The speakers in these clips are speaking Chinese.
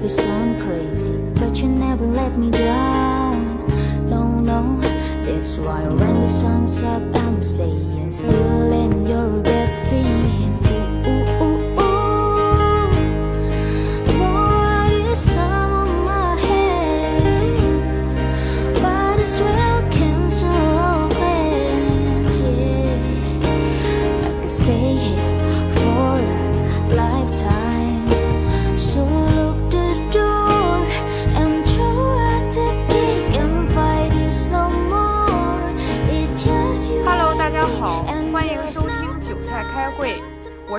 if it sound crazy, but you never let me down. No, no, that's why when the sun's up, I'm staying still in your bed singing.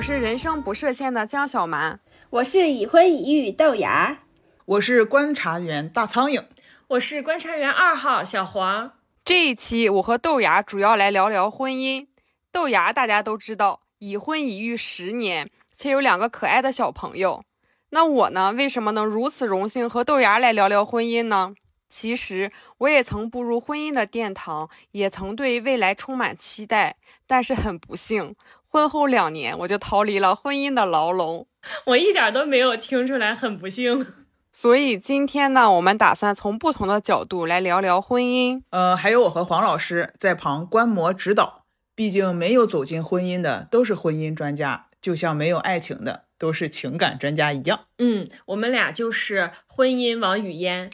我是人生不设限的江小蛮。我是已婚已育豆芽，我是观察员大苍蝇，我是观察员二号小黄。这一期我和豆芽主要来聊聊婚姻。豆芽大家都知道，已婚已育十年，且有两个可爱的小朋友。那我呢，为什么能如此荣幸和豆芽来聊聊婚姻呢？其实我也曾步入婚姻的殿堂，也曾对未来充满期待，但是很不幸，婚后两年我就逃离了婚姻的牢笼。我一点都没有听出来很不幸。所以今天呢，我们打算从不同的角度来聊聊婚姻。呃，还有我和黄老师在旁观摩指导。毕竟没有走进婚姻的都是婚姻专家，就像没有爱情的都是情感专家一样。嗯，我们俩就是婚姻王语嫣。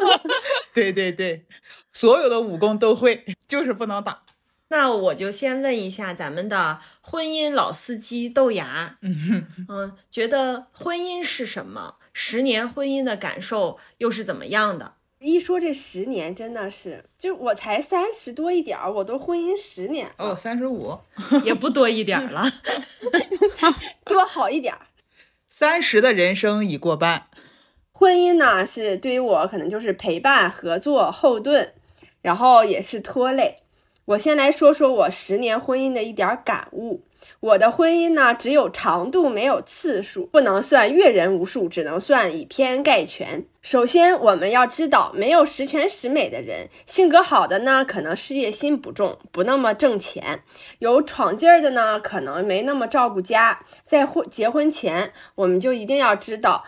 对对对，所有的武功都会，就是不能打。那我就先问一下咱们的婚姻老司机豆芽，嗯，嗯，觉得婚姻是什么？十年婚姻的感受又是怎么样的？一说这十年真的是，就我才三十多一点儿，我都婚姻十年了，哦，三十五，也不多一点儿了。多好一点儿。三十的人生已过半。婚姻呢，是对于我可能就是陪伴、合作、后盾，然后也是拖累。我先来说说我十年婚姻的一点感悟。我的婚姻呢，只有长度没有次数，不能算阅人无数，只能算以偏概全。首先，我们要知道，没有十全十美的人。性格好的呢，可能事业心不重，不那么挣钱；有闯劲儿的呢，可能没那么照顾家。在婚结婚前，我们就一定要知道。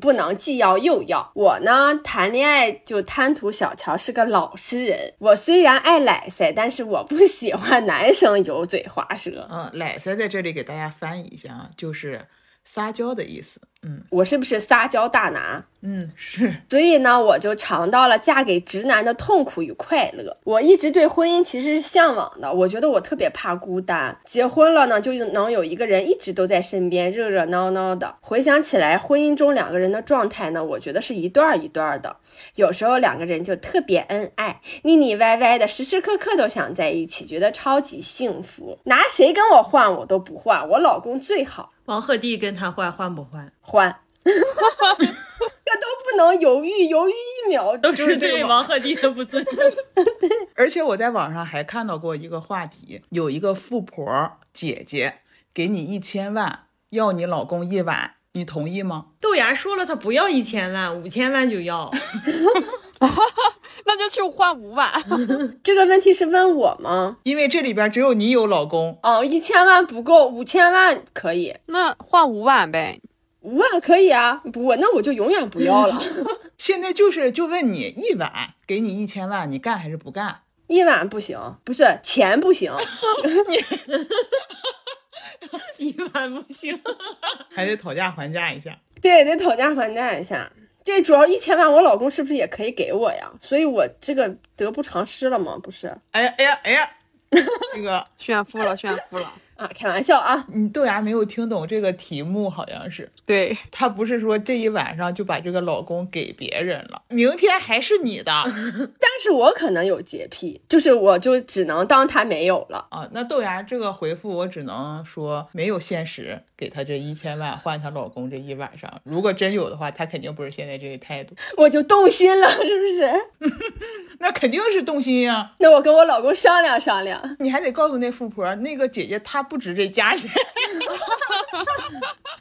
不能既要又要。我呢，谈恋爱就贪图小乔是个老实人。我虽然爱奶塞，但是我不喜欢男生油嘴滑舌。嗯，奶塞在这里给大家翻译一下啊，就是撒娇的意思。嗯我是不是撒娇大拿？嗯，是。所以呢，我就尝到了嫁给直男的痛苦与快乐。我一直对婚姻其实是向往的，我觉得我特别怕孤单。结婚了呢，就能有一个人一直都在身边，热热闹闹的。回想起来，婚姻中两个人的状态呢，我觉得是一段儿一段儿的。有时候两个人就特别恩爱，腻腻歪歪的，时时刻刻都想在一起，觉得超级幸福。拿谁跟我换我都不换，我老公最好，王鹤棣跟他换换不换？换。这都不能犹豫，犹豫一秒都是这个嘛对王鹤棣的不尊重。对而且我在网上还看到过一个话题，有一个富婆姐姐给你一千万，要你老公一晚，你同意吗？豆芽说了，他不要一千万，五千万就要。那就去换五万。这个问题是问我吗？因为这里边只有你有老公，哦，一千万不够，五千万可以，那换五万呗。五万可以啊。不，那我就永远不要了。现在就是就问你一晚给你一千万，你干还是不干？一晚不行，不是钱不行，一万不行。还得讨价还价一下。对，得讨价还价一下。这主要一千万，我老公是不是也可以给我呀？所以我这个得不偿失了吗？不是哎呀哎呀哎呀，这个炫富了，炫富了。啊，开玩笑啊。你豆芽没有听懂这个题目，好像是对，他不是说这一晚上就把这个老公给别人了，明天还是你的 但是我可能有洁癖，就是我就只能当他没有了。啊。那豆芽这个回复我只能说没有现实给她这一千万换她老公这一晚上，如果真有的话，她肯定不是现在这个态度，我就动心了，是不是？那肯定是动心呀、那我跟我老公商量商量。你还得告诉那富婆，那个姐姐她不值这价钱。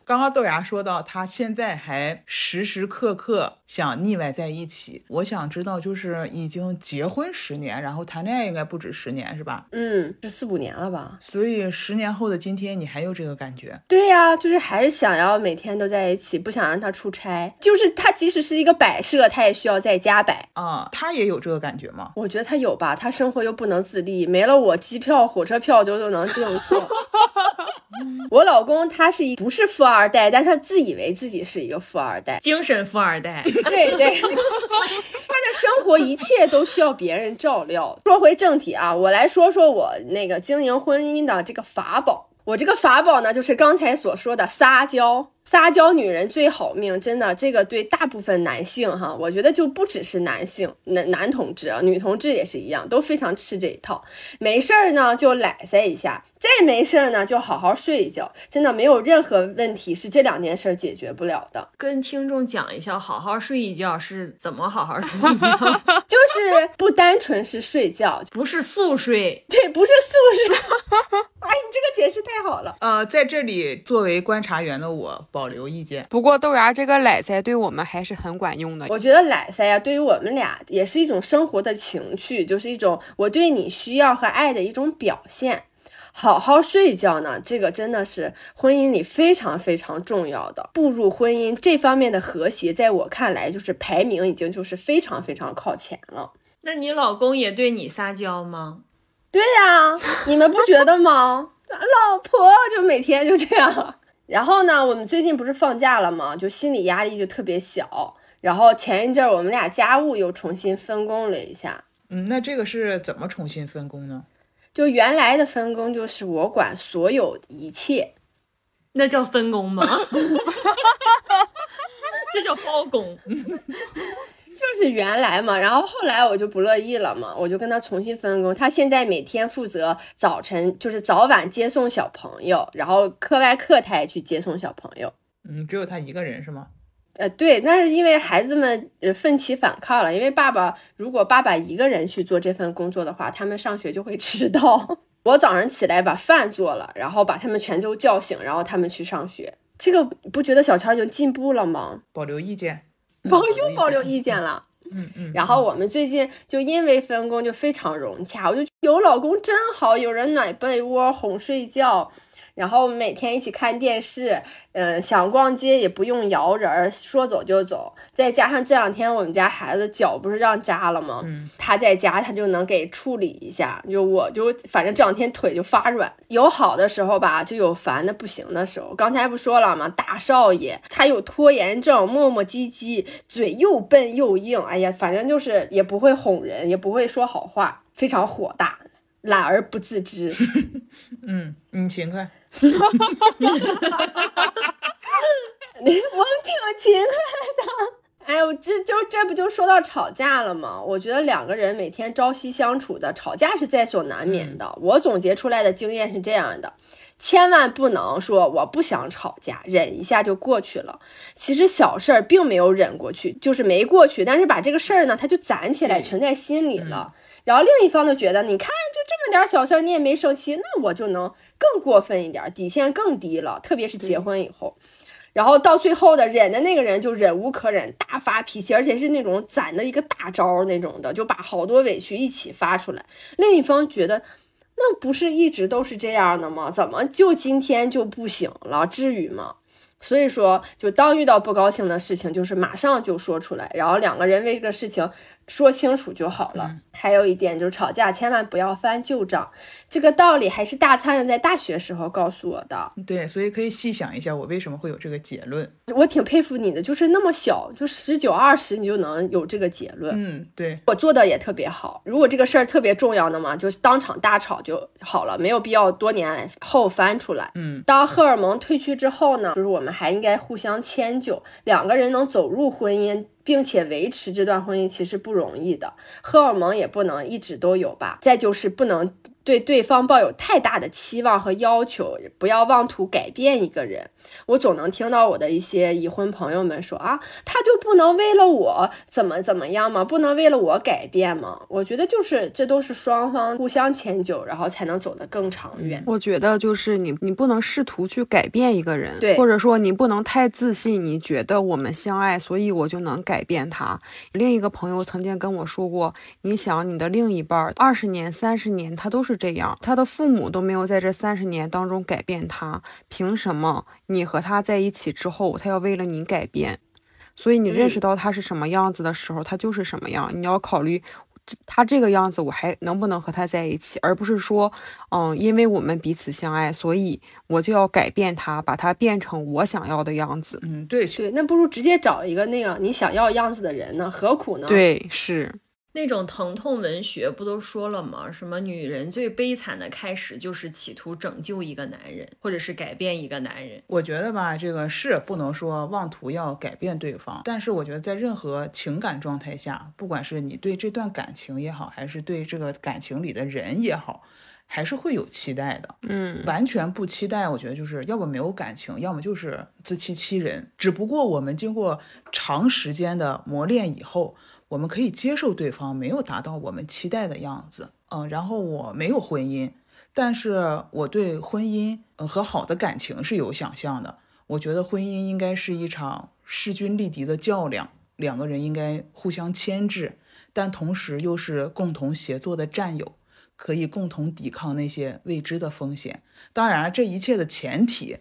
刚刚豆芽说到，他现在还时时刻刻想腻歪在一起。我想知道，就是已经结婚十年，然后谈恋爱应该不止十年，是吧？嗯，是四五年了吧？所以十年后的今天，你还有这个感觉？对呀，就是还是想要每天都在一起，不想让他出差。就是他即使是一个摆设，他也需要在家摆。啊，他也有这个感觉吗？我觉得他有吧，他生活又不能自立，没了我机票、火车票都都能订票。我老公他是一不是富二代，但他自以为自己是一个富二代，精神富二代。对 对，他的生活一切都需要别人照料。说回正题啊，我来说说我那个经营婚姻的这个法宝。我这个法宝呢，就是刚才所说的撒娇。撒娇女人最好命，真的，这个对大部分男性哈，我觉得就不只是男性，男男同志啊，女同志也是一样，都非常吃这一套。没事儿呢就懒塞一下，再没事儿呢就好好睡一觉，真的没有任何问题是这两件事解决不了的。跟听众讲一下，好好睡一觉是怎么好好睡一觉？就是不单纯是睡觉，不是速睡，对，不是速睡。哎，你这个解释太好了。呃，在这里作为观察员的我。保留意见。不过豆芽这个奶塞对我们还是很管用的。我觉得奶塞呀，对于我们俩也是一种生活的情趣，就是一种我对你需要和爱的一种表现。好好睡觉呢，这个真的是婚姻里非常非常重要的。步入婚姻这方面的和谐，在我看来就是排名已经就是非常非常靠前了。那你老公也对你撒娇吗？对呀，你们不觉得吗？老婆就每天就这样。然后呢，我们最近不是放假了吗？就心理压力就特别小。然后前一阵我们俩家务又重新分工了一下。嗯，那这个是怎么重新分工呢？就原来的分工就是我管所有一切，那叫分工吗？这叫包工。就是原来嘛，然后后来我就不乐意了嘛，我就跟他重新分工。他现在每天负责早晨，就是早晚接送小朋友，然后课外课他也去接送小朋友。嗯，只有他一个人是吗？呃，对，那是因为孩子们呃奋起反抗了，因为爸爸如果爸爸一个人去做这份工作的话，他们上学就会迟到。我早上起来把饭做了，然后把他们全都叫醒，然后他们去上学。这个不觉得小乔已经进步了吗？保留意见。保又保留意见了，嗯嗯，然后我们最近就因为分工就非常融洽，我就有老公真好，有人暖被窝哄睡觉。然后每天一起看电视，嗯，想逛街也不用摇人，说走就走。再加上这两天我们家孩子脚不是让扎了吗？嗯，他在家他就能给处理一下。就我就反正这两天腿就发软，有好的时候吧，就有烦的不行的时候。刚才不说了吗？大少爷他有拖延症，磨磨唧唧，嘴又笨又硬。哎呀，反正就是也不会哄人，也不会说好话，非常火大，懒而不自知。嗯，你勤快。哈哈哈哈哈！你我挺勤快的。哎呦，这就这不就说到吵架了吗？我觉得两个人每天朝夕相处的，吵架是在所难免的。我总结出来的经验是这样的：千万不能说我不想吵架，忍一下就过去了。其实小事儿并没有忍过去，就是没过去，但是把这个事儿呢，它就攒起来，存在心里了。然后另一方就觉得，你看，就这么点小事儿，你也没生气，那我就能更过分一点，底线更低了。特别是结婚以后，然后到最后的忍的那个人就忍无可忍，大发脾气，而且是那种攒的一个大招那种的，就把好多委屈一起发出来。另一方觉得，那不是一直都是这样的吗？怎么就今天就不行了？至于吗？所以说，就当遇到不高兴的事情，就是马上就说出来，然后两个人为这个事情。说清楚就好了。还有一点就是吵架千万不要翻旧账，这个道理还是大苍蝇在大学时候告诉我的。对，所以可以细想一下，我为什么会有这个结论。我挺佩服你的，就是那么小，就十九二十，你就能有这个结论。嗯，对我做的也特别好。如果这个事儿特别重要的嘛，就当场大吵就好了，没有必要多年后翻出来。嗯，当荷尔蒙褪去之后呢，就是我们还应该互相迁就，两个人能走入婚姻。并且维持这段婚姻其实不容易的，荷尔蒙也不能一直都有吧。再就是不能对对方抱有太大的期望和要求，不要妄图改变一个人。我总能听到我的一些已婚朋友们说啊，他就不能为了我怎么怎么样吗？不能为了我改变吗？我觉得就是这都是双方互相迁就，然后才能走得更长远。我觉得就是你，你不能试图去改变一个人，对或者说你不能太自信，你觉得我们相爱，所以我就能改变他。另一个朋友曾经跟我说过，你想你的另一半二十年、三十年，他都是这样，他的父母都没有在这三十年当中改变他，凭什么你和他在一起之后，他要为了你改变？所以你认识到他是什么样子的时候，他就是什么样。你要考虑他这个样子，我还能不能和他在一起，而不是说，嗯，因为我们彼此相爱，所以我就要改变他，把他变成我想要的样子。嗯，对，对，那不如直接找一个那样你想要样子的人呢？何苦呢？，对，是，那种疼痛文学不都说了吗？什么女人最悲惨的开始就是企图拯救一个男人，或者是改变一个男人。我觉得吧，这个是不能说妄图要改变对方，但是我觉得在任何情感状态下，不管是你对这段感情也好，还是对这个感情里的人也好，还是会有期待的。嗯，完全不期待，我觉得就是要么没有感情，要么就是自欺欺人。只不过我们经过长时间的磨练以后，我们可以接受对方没有达到我们期待的样子。嗯，然后我没有婚姻，但是我对婚姻和好的感情是有想象的。我觉得婚姻应该是一场势均力敌的较量，两个人应该互相牵制，但同时又是共同协作的战友。可以共同抵抗那些未知的风险。当然，这一切的前提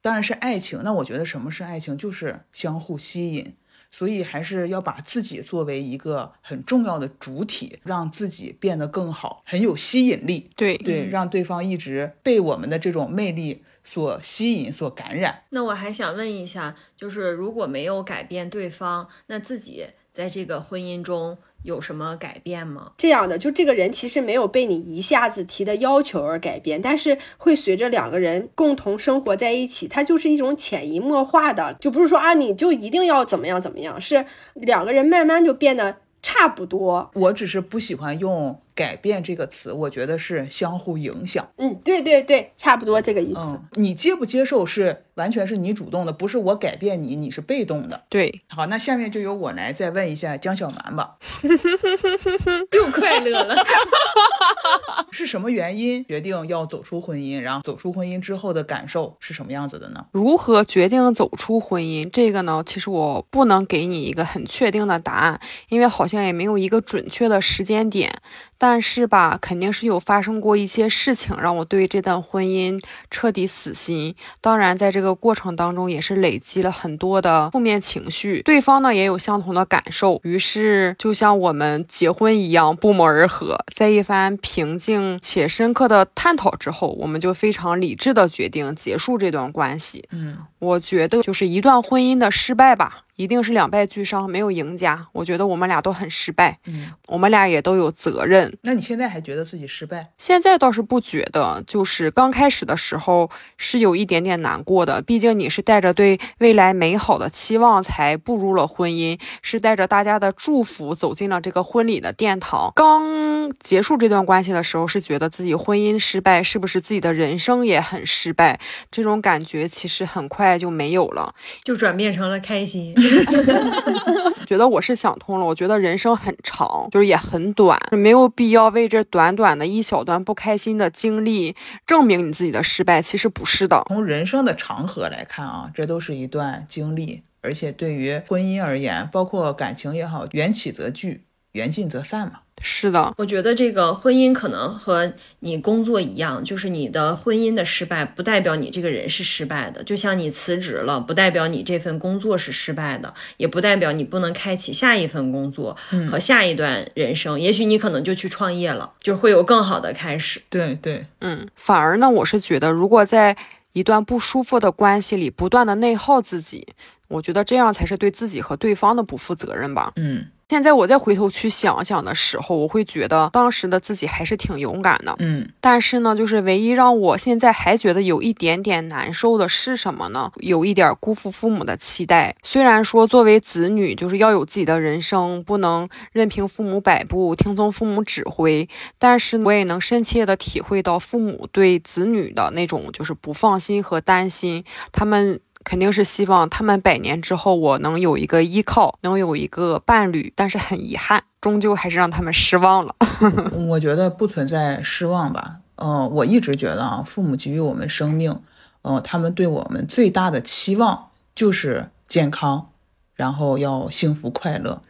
当然是爱情。那我觉得什么是爱情？就是相互吸引。所以还是要把自己作为一个很重要的主体，让自己变得更好，很有吸引力。对，对，让对方一直被我们的这种魅力所吸引、所感染。那我还想问一下，就是如果没有改变对方，那自己在这个婚姻中有什么改变吗？这样的，就这个人其实没有被你一下子提的要求而改变，但是会随着两个人共同生活在一起，它就是一种潜移默化的，就不是说啊你就一定要怎么样怎么样，是两个人慢慢就变得差不多。我只是不喜欢用“改变”这个词，我觉得是相互影响。嗯，对对对，差不多这个意思。嗯，你接不接受是完全是你主动的，不是我改变你，你是被动的。对，好，那下面就由我来再问一下江小蛮吧，又快乐了。是什么原因决定要走出婚姻？然后走出婚姻之后的感受是什么样子的呢？如何决定走出婚姻？这个呢，其实我不能给你一个很确定的答案，因为好像也没有一个准确的时间点。但是吧，肯定是有发生过一些事情让我对这段婚姻彻底死心。当然，在这个过程当中，也是累积了很多的负面情绪，对方呢也有相同的感受。于是，就像我们结婚一样，不谋而合。在一番平静且深刻的探讨之后，我们就非常理智的决定结束这段关系。嗯，我觉得就是一段婚姻的失败吧，一定是两败俱伤，没有赢家。我觉得我们俩都很失败，嗯，我们俩也都有责任。那你现在还觉得自己失败？现在倒是不觉得，就是刚开始的时候是有一点点难过的，毕竟你是带着对未来美好的期望才步入了婚姻，是带着大家的祝福走进了这个婚礼的殿堂。刚结束这段关系的时候，是觉得自己婚姻失败，是不是自己的人生也很失败？这种感觉其实很快就没有了。就转变成了开心。觉得我是想通了，我觉得人生很长，就是也很短，没有必要为这短短的一小段不开心的经历证明你自己的失败。其实不是的，从人生的长河来看啊，这都是一段经历，而且对于婚姻而言，包括感情也好，缘起则聚，缘尽则散嘛。是的，我觉得这个婚姻可能和你工作一样，就是你的婚姻的失败不代表你这个人是失败的，就像你辞职了，不代表你这份工作是失败的，也不代表你不能开启下一份工作和下一段人生。也许你可能就去创业了，就会有更好的开始。对对，嗯，反而呢，我是觉得，如果在一段不舒服的关系里不断的内耗自己，我觉得这样才是对自己和对方的不负责任吧。嗯，现在我再回头去想想的时候，我会觉得当时的自己还是挺勇敢的。嗯但是呢，就是唯一让我现在还觉得有一点点难受的是什么呢？有一点辜负父母的期待。虽然说作为子女，就是要有自己的人生，不能任凭父母摆布，听从父母指挥，但是我也能深切的体会到父母对子女的那种就是不放心和担心。他们肯定是希望他们百年之后我能有一个依靠，能有一个伴侣，但是很遗憾，终究还是让他们失望了。我觉得不存在失望吧。嗯、我一直觉得啊，父母给予我们生命，嗯、他们对我们最大的期望就是健康，然后要幸福快乐。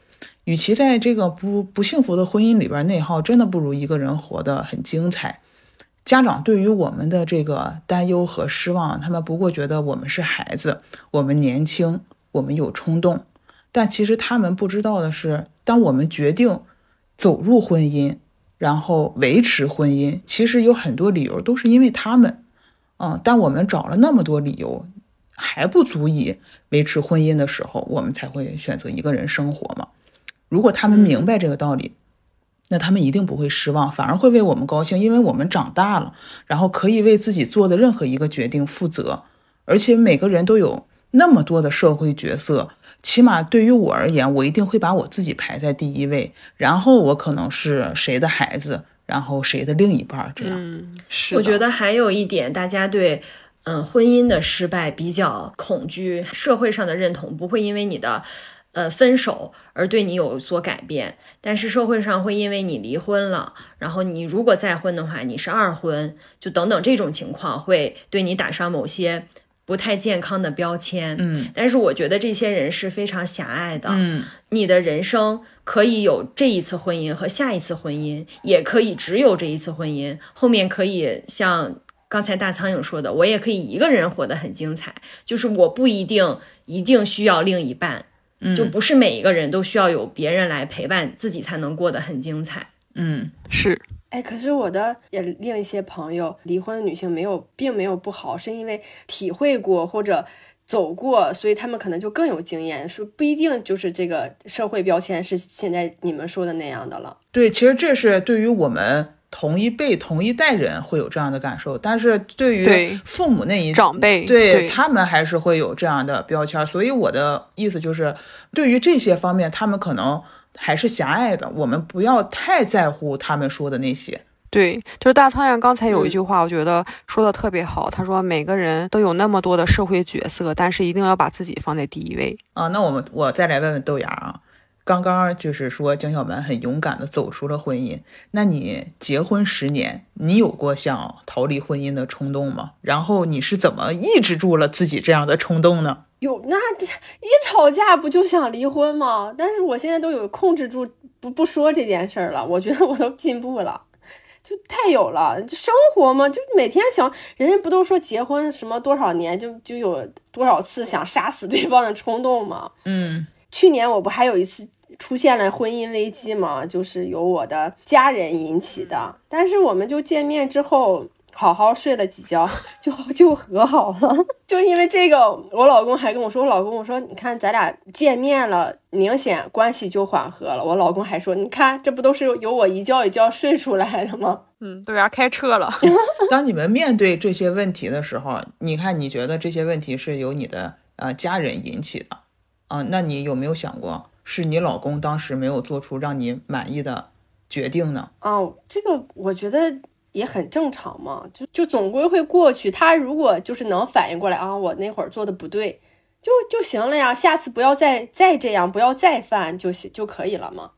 与其在这个不不幸福的婚姻里边内耗，真的不如一个人活得很精彩。家长对于我们的这个担忧和失望，他们不过觉得我们是孩子，我们年轻，我们有冲动，但其实他们不知道的是，当我们决定走入婚姻，然后维持婚姻，其实有很多理由都是因为他们，嗯，但我们找了那么多理由，还不足以维持婚姻的时候，我们才会选择一个人生活嘛。如果他们明白这个道理，那他们一定不会失望，反而会为我们高兴，因为我们长大了，然后可以为自己做的任何一个决定负责，而且每个人都有那么多的社会角色，起码对于我而言，我一定会把我自己排在第一位，然后我可能是谁的孩子，然后谁的另一半儿，这样。嗯，是我觉得还有一点，大家对嗯婚姻的失败比较恐惧，社会上的认同不会因为你的呃分手而对你有所改变，但是社会上会因为你离婚了，然后你如果再婚的话，你是二婚，就等等这种情况会对你打上某些不太健康的标签。嗯但是我觉得这些人是非常狭隘的。嗯你的人生可以有这一次婚姻和下一次婚姻，也可以只有这一次婚姻，后面可以像刚才大苍蝇说的，我也可以一个人活得很精彩，就是我不一定一定需要另一半，就不是每一个人都需要有别人来陪伴自己才能过得很精彩。嗯是哎，可是我的也另一些朋友，离婚的女性没有，并没有不好，是因为体会过或者走过，所以他们可能就更有经验，说不一定就是这个社会标签是现在你们说的那样的了。对，其实这是对于我们同一辈、同一代人会有这样的感受，但是对于父母那一长辈对对他们还是会有这样的标签。所以我的意思就是，对于这些方面，他们可能还是狭隘的，我们不要太在乎他们说的那些。对，就是大苍蝇刚才有一嗯句话，我觉得说的特别好。他说每个人都有那么多的社会角色，但是一定要把自己放在第一位。啊，那我们我再来问问豆芽啊，刚刚就是说江小蛮很勇敢的走出了婚姻，那你结婚十年，你有过想逃离婚姻的冲动吗？然后你是怎么抑制住了自己这样的冲动呢？有那这一吵架不就想离婚吗？但是我现在都有控制住不不说这件事儿了，我觉得我都进步了。就太有了，就生活嘛，就每天想，人家不都说结婚什么多少年就就有多少次想杀死对方的冲动吗？嗯去年我不还有一次出现了婚姻危机嘛？就是由我的家人引起的，但是我们就见面之后。好好睡了几觉，就就和好了。就因为这个，我老公还跟我说：“我老公，我说你看咱俩见面了，明显关系就缓和了。”我老公还说：“你看，这不都是由我一觉一觉睡出来的吗 嗯，豆芽开车了。当你们面对这些问题的时候，你看你觉得这些问题是由你的呃家人引起的，啊、那你有没有想过是你老公当时没有做出让你满意的决定呢？？”哦，这个我觉得也很正常嘛，就就总归会过去。他如果就是能反应过来啊，我那会儿做的不对，就就行了呀，下次不要再再这样，不要再犯就行就可以了嘛。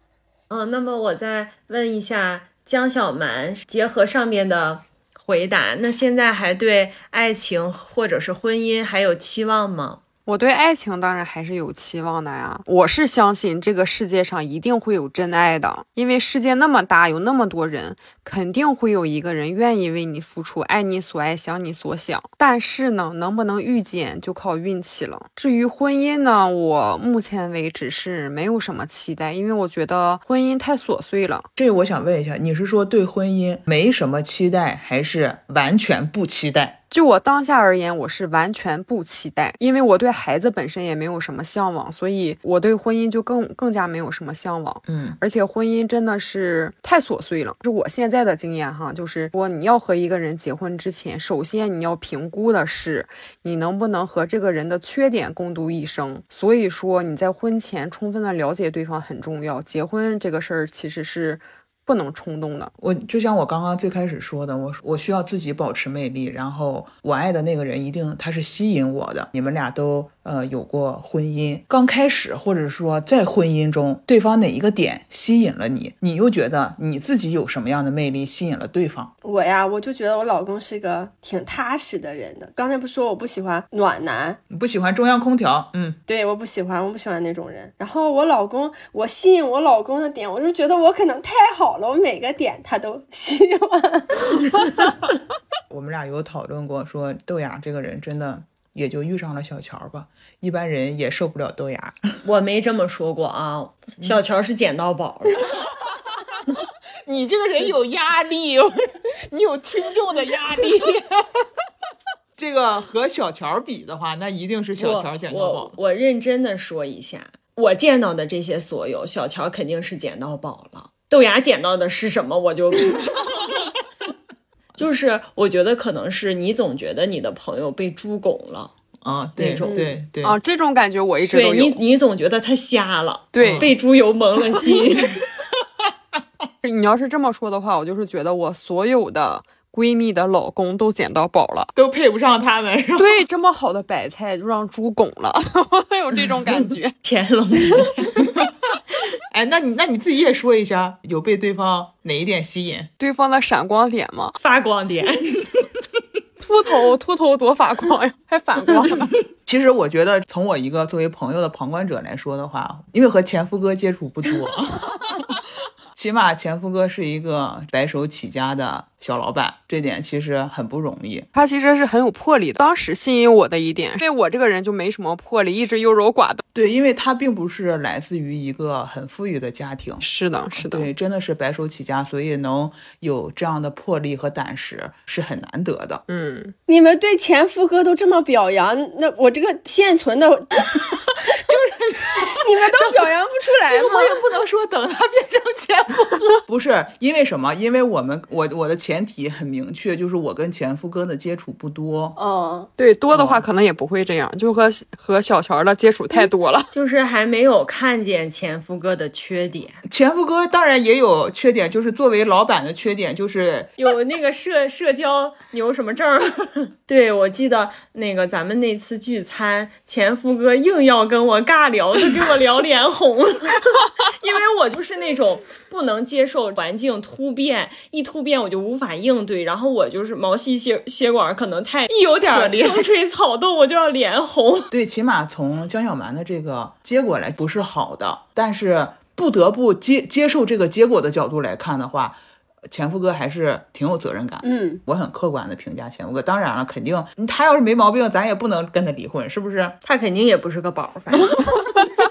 嗯，那么我再问一下江小蛮，结合上面的回答，那现在还对爱情或者是婚姻还有期望吗？我对爱情当然还是有期望的呀，我是相信这个世界上一定会有真爱的，因为世界那么大，有那么多人，肯定会有一个人愿意为你付出，爱你所爱，想你所想。但是呢，能不能遇见就靠运气了。至于婚姻呢，我目前为止是没有什么期待，因为我觉得婚姻太琐碎了。这我想问一下，你是说对婚姻没什么期待，还是完全不期待？就我当下而言，我是完全不期待，因为我对孩子本身也没有什么向往，所以我对婚姻就更更加没有什么向往。嗯，而且婚姻真的是太琐碎了。是我现在的经验哈，就是说你要和一个人结婚之前，首先你要评估的是你能不能和这个人的缺点共度一生。所以说你在婚前充分的了解对方很重要。结婚这个事儿其实是。不能冲动的。我就像我刚刚最开始说的，我我需要自己保持魅力，然后我爱的那个人一定他是吸引我的。你们俩都呃有过婚姻，刚开始或者说在婚姻中，对方哪一个点吸引了你，你又觉得你自己有什么样的魅力吸引了对方？我呀，我就觉得我老公是个挺踏实的人的。刚才不说我不喜欢暖男，你不喜欢中央空调？嗯，对，我不喜欢，我不喜欢那种人。然后我老公，我吸引我老公的点，我就觉得我可能太好了，我每个点他都 喜欢。我们俩有讨论过，说豆芽这个人真的也就遇上了小乔吧，一般人也受不了豆芽。我没这么说过啊，小乔是捡到宝的。你这个人有压力，你有听众的压力。这个和小乔比的话，那一定是小乔捡到宝我。我认真的说一下，我见到的这些所有，小乔肯定是捡到宝了。豆芽捡到的是什么，我就就是我觉得可能是你总觉得你的朋友被猪拱了，啊，对那种对对啊，这种感觉我一直都对你。你总觉得他瞎了，对被猪油蒙了心。你要是这么说的话，我就是觉得我所有的闺蜜的老公都捡到宝了。都配不上他们。是 吧对，这么好的白菜就让猪拱了，我有这种感觉。乾隆哎，那你那你自己也说一下，有被对方哪一点吸引？对方的闪光点吗，发光点，秃头，秃头多发光呀，还反光呢。其实我觉得，从我一个作为朋友的旁观者来说的话，因为和前夫哥接触不多，起码前夫哥是一个白手起家的小老板，这点其实很不容易。他其实是很有魄力的。当时吸引我的一点，因为我这个人就没什么魄力，一直优柔寡断。对，因为他并不是来自于一个很富裕的家庭，是的，是的。对，真的是白手起家，所以能有这样的魄力和胆识是很难得的。嗯，你们对前夫哥都这么表扬，那我这个现存的，就是你们都表扬不出来吗？我也不能说等他变成前夫哥，不是因为什么？因为我们我我的前提很明确，就是我跟前夫哥的接触不多。哦，对，多的话可能也不会这样，就和和小乔的接触太多了。就是还没有看见前夫哥的缺点，前夫哥当然也有缺点，就是作为老板的缺点就是有那个社社交牛什么证儿。对，我记得那个咱们那次聚餐，前夫哥硬要跟我尬聊，就给我聊脸红了，因为我就是那种不能接受环境突变，一突变我就无法应对，然后我就是毛细血血管可能太一有点儿风吹草动我就要脸红。对，起码从江小蛮的这个结果来不是好的，但是不得不接接受这个结果的角度来看的话，前夫哥还是挺有责任感。嗯，我很客观的评价前夫哥，当然了，肯定他要是没毛病，咱也不能跟他离婚，是不是？他肯定也不是个宝儿，反正。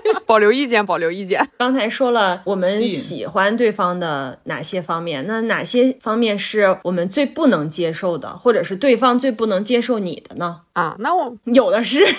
保留意见，保留意见。刚才说了我们喜欢对方的哪些方面，那哪些方面是我们最不能接受的，或者是对方最不能接受你的呢？啊，那我有的是。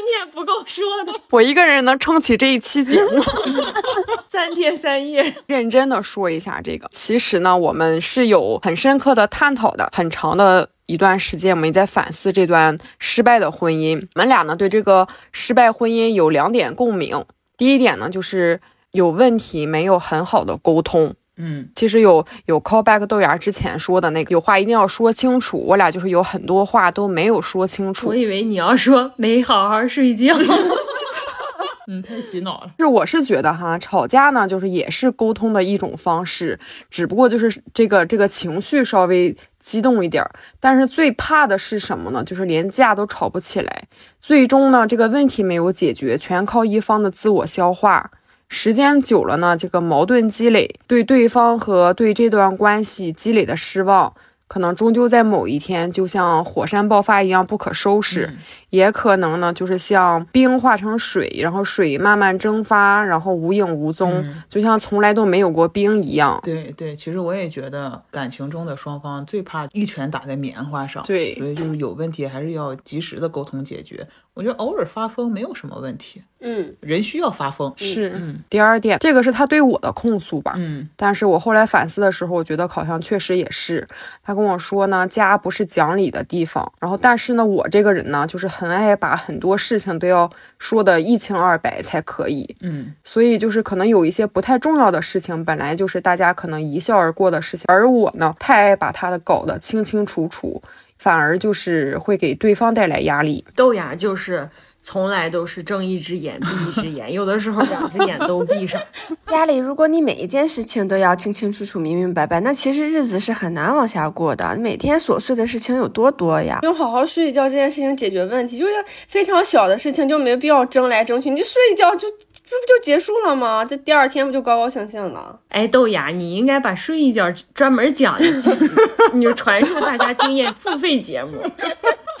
那素材今天不够说的，我一个人能撑起这一期节目。三天三夜。认真的说一下这个，其实呢，我们是有很深刻的探讨的，很长的一段时间，我们也在反思这段失败的婚姻。我们俩呢，对这个失败婚姻有两点共鸣。第一点呢，就是有问题，没有很好的沟通。嗯，其实有有 callback 豆芽之前说的那个，有话一定要说清楚。我俩就是有很多话都没有说清楚我。以为你要说没好好睡觉。嗯，太洗脑了。是我是觉得哈，吵架呢，就是也是沟通的一种方式，只不过就是这个这个情绪稍微激动一点儿。但是最怕的是什么呢？就是连架都吵不起来，最终呢，这个问题没有解决，全靠一方的自我消化。时间久了呢，这个矛盾积累，对对方和对这段关系积累的失望，可能终究在某一天就像火山爆发一样不可收拾，嗯也可能呢就是像冰化成水，然后水慢慢蒸发，然后无影无踪，嗯就像从来都没有过冰一样。对对，其实我也觉得感情中的双方最怕一拳打在棉花上，对所以就是有问题还是要及时的沟通解决。我觉得偶尔发疯没有什么问题，嗯，人需要发疯。是，嗯第二点，这个是他对我的控诉吧？嗯但是我后来反思的时候，我觉得好像确实也是。他跟我说呢，家不是讲理的地方。然后，但是呢，我这个人呢，就是很爱把很多事情都要说的一清二白才可以。嗯所以就是可能有一些不太重要的事情，本来就是大家可能一笑而过的事情，而我呢，太爱把它的搞得清清楚楚，反而就是会给对方带来压力。豆芽就是从来都是睁一只眼闭一只眼，有的时候两只眼都闭上。家里如果你每一件事情都要清清楚楚、明明白白，那其实日子是很难往下过的。每天琐碎的事情有多多呀？用好好睡一觉这件事情解决问题，就是非常小的事情就没必要争来争去，你就睡一觉就这不就结束了吗？这第二天不就高高兴兴了？哎，豆芽，你应该把睡一觉专门讲一期，你就传授大家经验付费节目，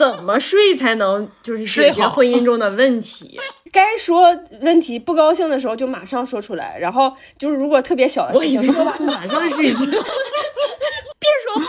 怎么睡才能就是解决婚姻中的问题？该说问题不高兴的时候就马上说出来，然后就是如果特别小的事情，马上睡觉，别说。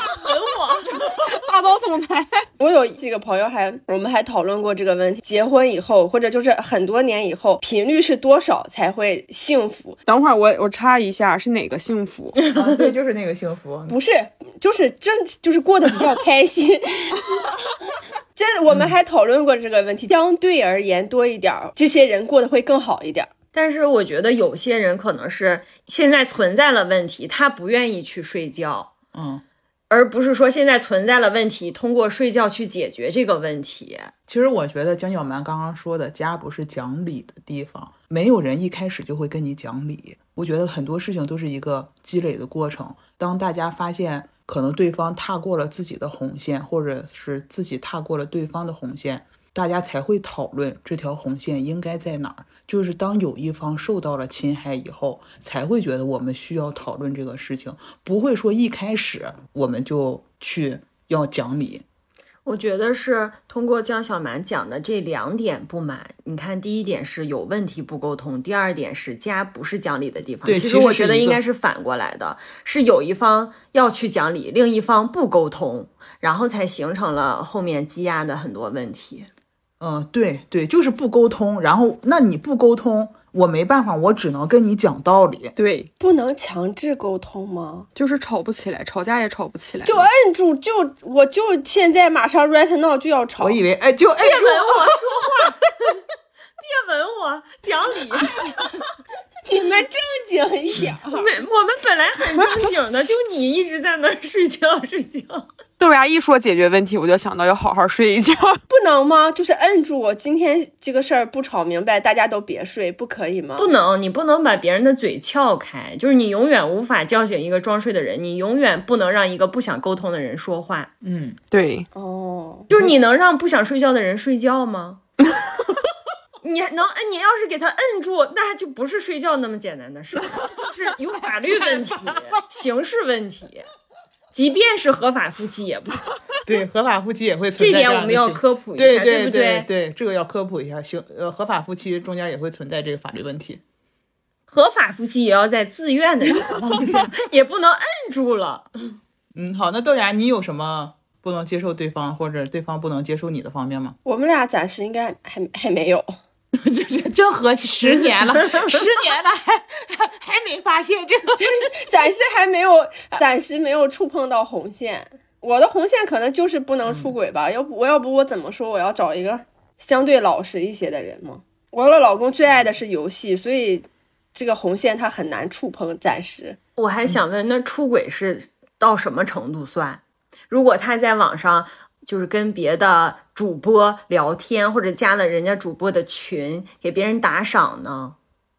霸道总裁，我有几个朋友还，我们还讨论过这个问题：结婚以后，或者就是很多年以后，频率是多少才会幸福？等会儿我我插一下，是哪个幸福？啊对，就是那个幸福。不是，就是真就是过得比较开心。真的，我们还讨论过这个问题。相对而言多一点儿，这些人过得会更好一点儿。但是我觉得有些人可能是现在存在了问题，他不愿意去睡觉，嗯，而不是说现在存在了问题，通过睡觉去解决这个问题。其实我觉得江小蛮刚刚说的家不是讲理的地方，没有人一开始就会跟你讲理。我觉得很多事情都是一个积累的过程。当大家发现可能对方踏过了自己的红线，或者是自己踏过了对方的红线，大家才会讨论这条红线应该在哪儿。就是当有一方受到了侵害以后，才会觉得我们需要讨论这个事情，不会说一开始我们就去要讲理。我觉得是通过江小蛮讲的这两点不满。你看，第一点是有问题不沟通，第二点是家不是讲理的地方。对其实我觉得应该是反过来的，是有一方要去讲理，另一方不沟通，然后才形成了后面积压的很多问题。嗯，对对，就是不沟通。然后，那你不沟通，我没办法，我只能跟你讲道理。对，不能强制沟通吗？就是吵不起来，吵架也吵不起来。就摁住，就我就现在马上 right now 就要吵。我以为，哎，就哎，别吻我 说话，别吻我，讲理。你们正经一点儿。没，我们本来很正经的，就你一直在那儿睡觉睡觉。豆芽一说解决问题，我就想到要好好睡一觉。不能吗？就是摁住我，今天这个事儿不吵明白，大家都别睡，不可以吗？不能，你不能把别人的嘴撬开，就是你永远无法叫醒一个装睡的人，你永远不能让一个不想沟通的人说话。嗯，对，哦，就是你能让不想睡觉的人睡觉吗？你能，摁，你要是给他摁住，那就不是睡觉那么简单的事儿，就是有法律问题、刑事问题，即便是合法夫妻也不行。对，合法夫妻也会存在这点我们要科普一下，对不对对，这个要科普一下。行，呃，合法夫妻中间也会存在这个法律问题。合法夫妻也要在自愿的情况下，也不能摁住了。嗯，好，那豆芽，你有什么不能接受对方或者对方不能接受你的方面吗？我们俩暂时应该还还没有。这 这这合计十年了，十年了还还还没发现这个。暂时还没有，暂时没有触碰到红线。我的红线可能就是不能出轨吧，要不我要不我怎么说我要找一个相对老实一些的人嘛。我的老公最爱的是游戏，所以这个红线他很难触碰，暂时。我还想问，那出轨是到什么程度算？如果他在网上就是跟别的主播聊天，或者加了人家主播的群，给别人打赏呢？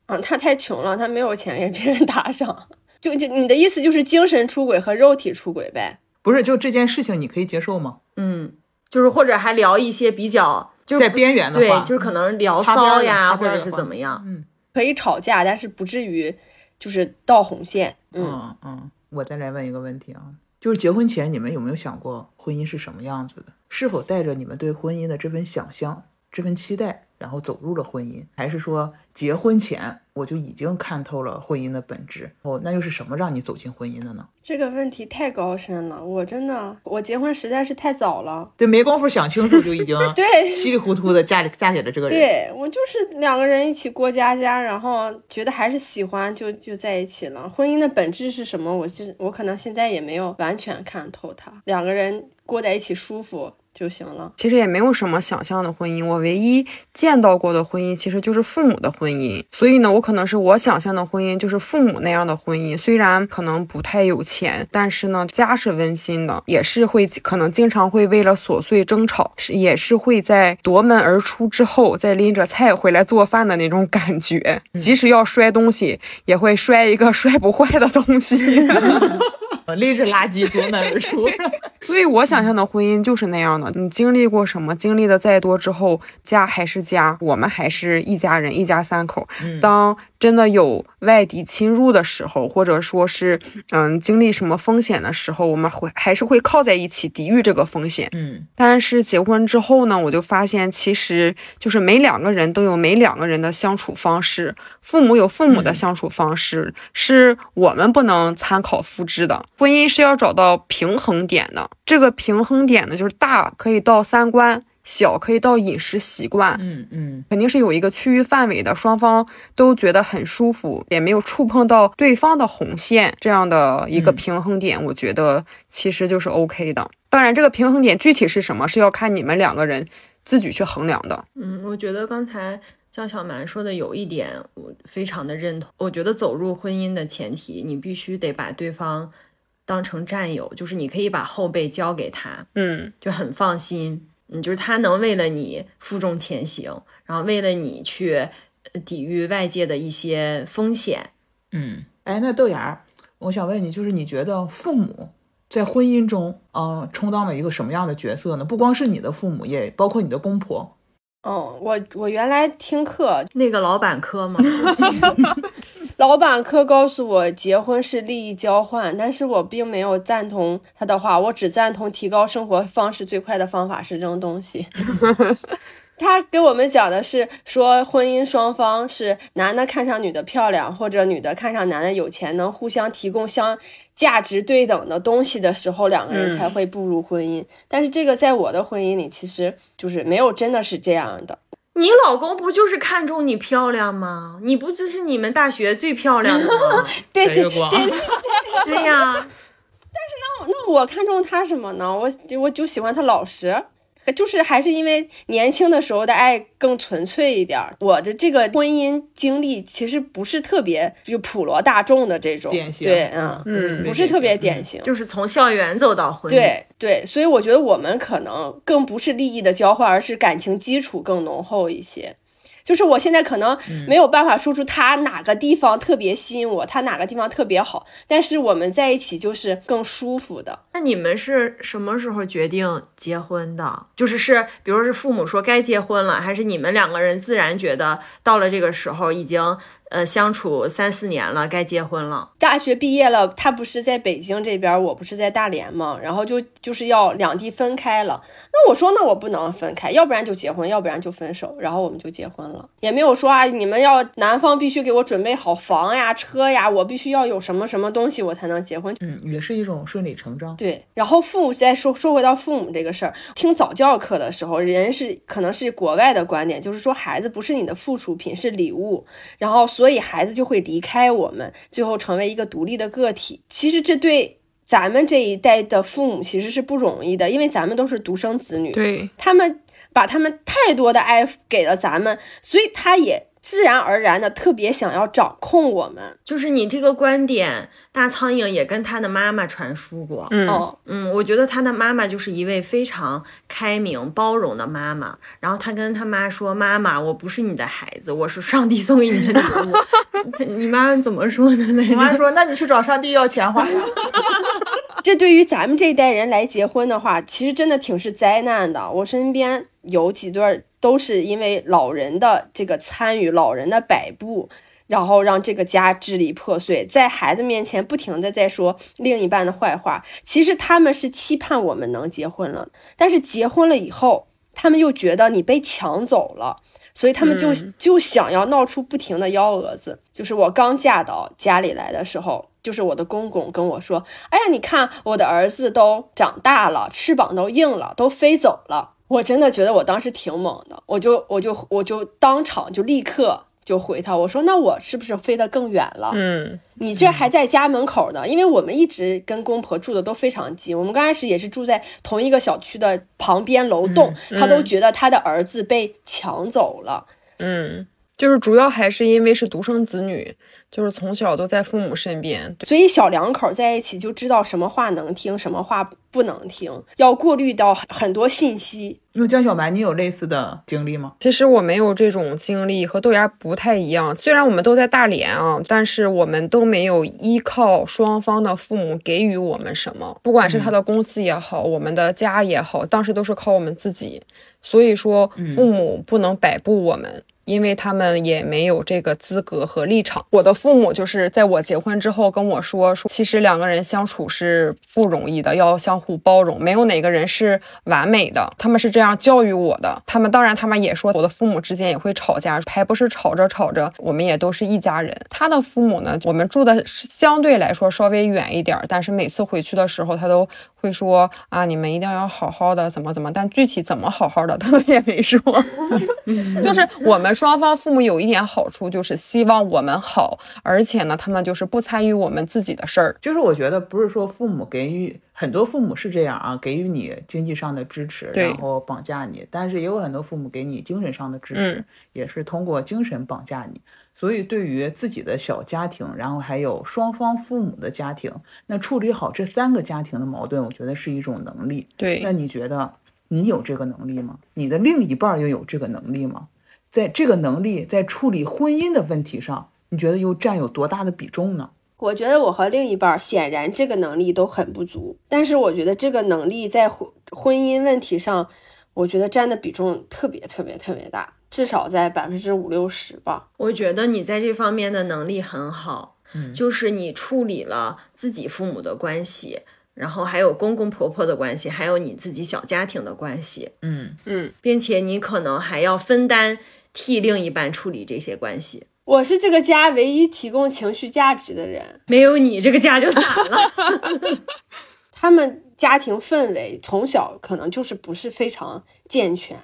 嗯，他太穷了，他没有钱给别人打赏。就就你的意思就是精神出轨和肉体出轨呗？不是，就这件事情你可以接受吗？嗯，就是或者还聊一些比较就是在边缘的对，话，就是可能聊骚呀，或者是怎么样。嗯可以吵架，但是不至于就是到红线。嗯，嗯嗯，我再来问一个问题啊，就是结婚前你们有没有想过婚姻是什么样子的？是否带着你们对婚姻的这份想象、这份期待，然后走入了婚姻？还是说结婚前我就已经看透了婚姻的本质？哦，那又是什么让你走进婚姻的呢？这个问题太高深了，我真的，我结婚实在是太早了。对，没工夫想清楚就已经 对稀里糊涂的嫁嫁给了这个人。对我就是两个人一起过家家，然后觉得还是喜欢，就就在一起了。婚姻的本质是什么？我是我可能现在也没有完全看透它。两个人过在一起舒服就行了。其实也没有什么想象的婚姻，我唯一见到过的婚姻其实就是父母的婚姻。所以呢，我可能是我想象的婚姻就是父母那样的婚姻，虽然可能不太有钱，但是呢，家是温馨的，也是会可能经常会为了琐碎争吵，是也是会在夺门而出之后再拎着菜回来做饭的那种感觉。即使要摔东西，也会摔一个 摔不坏的东西。呃拎着垃圾夺门而出。所以我想象的婚姻就是那样的。你经历过什么，经历的再多之后，家还是家，我们还是一家人，一家三口。当真的有外敌侵入的时候，或者说是嗯经历什么风险的时候，我们会还是会靠在一起抵御这个风险。嗯，但是结婚之后呢，我就发现其实就是每两个人都有每两个人的相处方式，父母有父母的相处方式，是我们不能参考复制的。婚姻是要找到平衡点的，这个平衡点呢，就是大可以到三观，小可以到饮食习惯。嗯嗯，肯定是有一个区域范围的，双方都觉得很舒服，也没有触碰到对方的红线，这样的一个嗯平衡点，我觉得其实就是 OK 的。当然，这个平衡点具体是什么，是要看你们两个人自己去衡量的。嗯，我觉得刚才江小蛮说的有一点，我非常的认同。我觉得走入婚姻的前提，你必须得把对方当成战友，就是你可以把后背交给他，嗯，就很放心。嗯，就是他能为了你负重前行，然后为了你去呃抵御外界的一些风险。嗯，哎，那豆芽儿，我想问你，就是你觉得父母在婚姻中，嗯、充当了一个什么样的角色呢？不光是你的父母，也包括你的公婆。哦，我我原来听课，那个老板科嘛，老板课告诉我结婚是利益交换，但是我并没有赞同他的话，我只赞同提高生活方式最快的方法是扔东西。他给我们讲的是说，婚姻双方是男的看上女的漂亮，或者女的看上男的有钱，能互相提供相价值对等的东西的时候，两个人才会步入婚姻。但是这个在我的婚姻里，其实就是没有真的是这样的。你老公不就是看中你漂亮吗？你不就是你们大学最漂亮的吗？对对白月光，对 呀，那我看中他什么呢？我我就喜欢他老实，就是还是因为年轻的时候的爱更纯粹一点儿。我的这个婚姻经历其实不是特别就普罗大众的这种，典型对，嗯，嗯不是特别典型。就是从校园走到婚姻。对对，所以我觉得我们可能更不是利益的交换，而是感情基础更浓厚一些。就是我现在可能没有办法说出他哪个地方特别吸引我，他哪个地方特别好，但是我们在一起就是更舒服的。那你们是什么时候决定结婚的？就是是，比如是父母说该结婚了，还是你们两个人自然觉得到了这个时候，已经呃相处三四年了，该结婚了？大学毕业了，他不是在北京这边，我不是在大连嘛，然后就就是要两地分开了。那我说，那我不能分开，要不然就结婚，要不然就分手，然后我们就结婚了，也没有说啊，你们要男方必须给我准备好房呀、车呀，我必须要有什么什么东西我才能结婚。嗯，也是一种顺理成章。对，然后父母再说说回到父母这个事儿，听早教课的时候，人是可能是国外的观点，就是说孩子不是你的附属品，是礼物，然后所以孩子就会离开我们，最后成为一个独立的个体。其实这对咱们这一代的父母其实是不容易的，因为咱们都是独生子女，对，他们把他们太多的爱给了咱们，所以他也自然而然的特别想要掌控我们。就是你这个观点，大苍蝇也跟他的妈妈传输过。嗯，哦，嗯，我觉得他的妈妈就是一位非常开明、包容的妈妈。然后他跟他妈说：“妈妈，我不是你的孩子，我是上帝送给你的礼物。”你妈怎么说的来着？我妈说：“那你去找上帝要钱花呀。这对于咱们这一代人来结婚的话，其实真的挺是灾难的。我身边有几对儿都是因为老人的这个参与，老人的摆布，然后让这个家支离破碎，在孩子面前不停的在说另一半的坏话。其实他们是期盼我们能结婚了，但是结婚了以后，他们又觉得你被抢走了，所以他们就、就想要闹出不停的幺蛾子。就是我刚嫁到家里来的时候，就是我的公公跟我说：“哎呀，你看我的儿子都长大了，翅膀都硬了，都飞走了。”我真的觉得我当时挺猛的，我就我就我就当场就立刻就回他，我说：“那我是不是飞得更远了？”嗯，你这还在家门口呢，因为我们一直跟公婆住的都非常近，我们刚开始也是住在同一个小区的旁边楼栋，他都觉得他的儿子被抢走了。嗯，就是主要还是因为是独生子女，就是从小都在父母身边。所以小两口在一起就知道什么话能听，什么话不能听，要过滤到很多信息。那江小白，你有类似的经历吗？其实我没有这种经历，和豆芽不太一样。虽然我们都在大连啊，但是我们都没有依靠双方的父母给予我们什么，不管是他的公司也好，我们的家也好，当时都是靠我们自己。所以说，父母不能摆布我们。因为他们也没有这个资格和立场。我的父母就是在我结婚之后跟我说，说其实两个人相处是不容易的，要相互包容，没有哪个人是完美的。他们是这样教育我的。他们当然，他们也说我的父母之间也会吵架，还不是吵着吵着，我们也都是一家人。他的父母呢，我们住的相对来说稍微远一点，但是每次回去的时候，他都会说啊，你们一定要好好的，怎么怎么。但具体怎么好好的，他们也没说。就是我们。双方父母有一点好处，就是希望我们好，而且呢，他们就是不参与我们自己的事儿。就是我觉得不是说父母给予很多父母是这样啊，给予你经济上的支持，然后绑架你，但是也有很多父母给你精神上的支持，也是通过精神绑架你。所以对于自己的小家庭，然后还有双方父母的家庭，那处理好这三个家庭的矛盾，我觉得是一种能力。对，那你觉得你有这个能力吗？你的另一半又有这个能力吗？在这个能力在处理婚姻的问题上，你觉得又占有多大的比重呢？我觉得我和另一半显然这个能力都很不足，但是我觉得这个能力在婚婚姻问题上，我觉得占的比重特别特别特别大，至少在百分之五六十吧。我觉得你在这方面的能力很好，嗯，就是你处理了自己父母的关系。然后还有公公婆婆的关系，还有你自己小家庭的关系，嗯嗯，并且你可能还要分担替另一半处理这些关系。我是这个家唯一提供情绪价值的人，没有你这个家就散了。他们家庭氛围从小可能就是不是非常健全，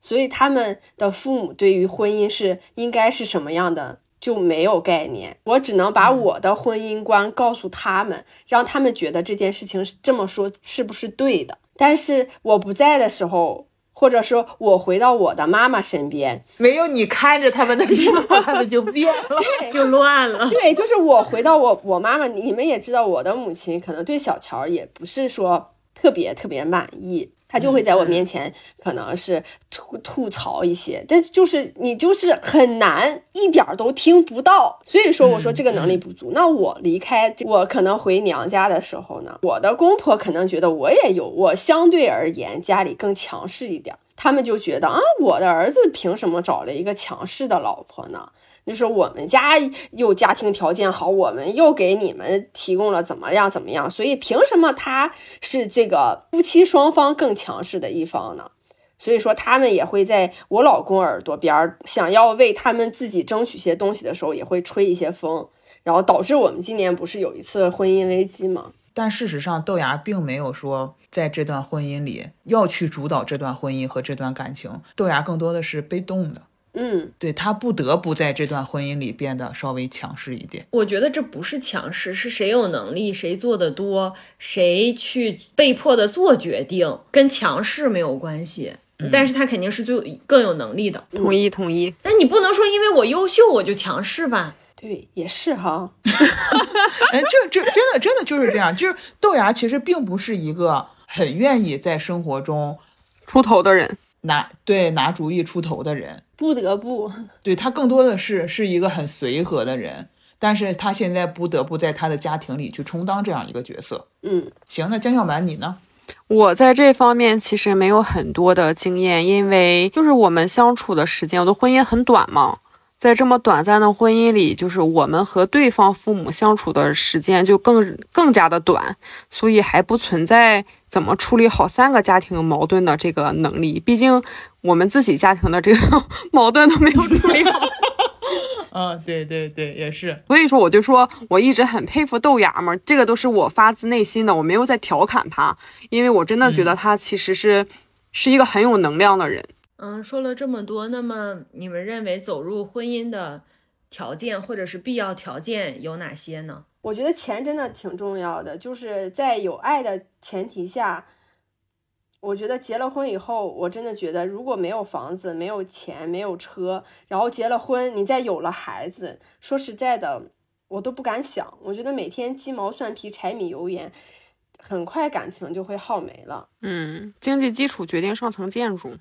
所以他们的父母对于婚姻是应该是什么样的？就没有概念，我只能把我的婚姻观告诉他们，让他们觉得这件事情是这么说是不是对的。但是我不在的时候，或者说我回到我的妈妈身边，没有你看着他们的时候，他们就变了，就乱了。对，就是我回到我我妈妈，你们也知道，我的母亲可能对小乔也不是说特别特别满意。他就会在我面前，可能是吐吐槽一些，但就是你就是很难一点都听不到。所以说，我说这个能力不足。那我离开，我可能回娘家的时候呢，我的公婆可能觉得我也有，我相对而言家里更强势一点，他们就觉得啊，我的儿子凭什么找了一个强势的老婆呢？就是我们家又家庭条件好，我们又给你们提供了怎么样怎么样，所以凭什么他是这个夫妻双方更强势的一方呢？所以说他们也会在我老公耳朵边儿想要为他们自己争取些东西的时候，也会吹一些风，然后导致我们今年不是有一次婚姻危机吗？但事实上，豆芽并没有说在这段婚姻里要去主导这段婚姻和这段感情，豆芽更多的是被动的。嗯，对他不得不在这段婚姻里变得稍微强势一点。我觉得这不是强势，是谁有能力谁做的多，谁去被迫的做决定，跟强势没有关系。但是他肯定是最更有能力的。同意同意。但你不能说因为我优秀我就强势吧？对，也是哈。哎，这这真的真的就是这样。就是豆芽其实并不是一个很愿意在生活中出头的人。拿对拿主意出头的人，不得不 对他更多的是是一个很随和的人，但是他现在不得不在他的家庭里去充当这样一个角色。嗯，行，那江小满你呢？我在这方面其实没有很多的经验，因为就是我们相处的时间，我的婚姻很短嘛。在这么短暂的婚姻里，就是我们和对方父母相处的时间就更更加的短，所以还不存在怎么处理好三个家庭矛盾的这个能力。毕竟我们自己家庭的这个 矛盾都没有处理好。嗯，对对对，也是。所以说，我就说我一直很佩服豆芽嘛，这个都是我发自内心的，我没有在调侃他，因为我真的觉得他其实是、是一个很有能量的人。嗯，说了这么多，那么你们认为走入婚姻的条件或者是必要条件有哪些呢？我觉得钱真的挺重要的，就是在有爱的前提下，我觉得结了婚以后，我真的觉得如果没有房子、没有钱、没有车，然后结了婚，你再有了孩子，说实在的，我都不敢想。我觉得每天鸡毛蒜皮、柴米油盐，很快感情就会耗没了。嗯，经济基础决定上层建筑。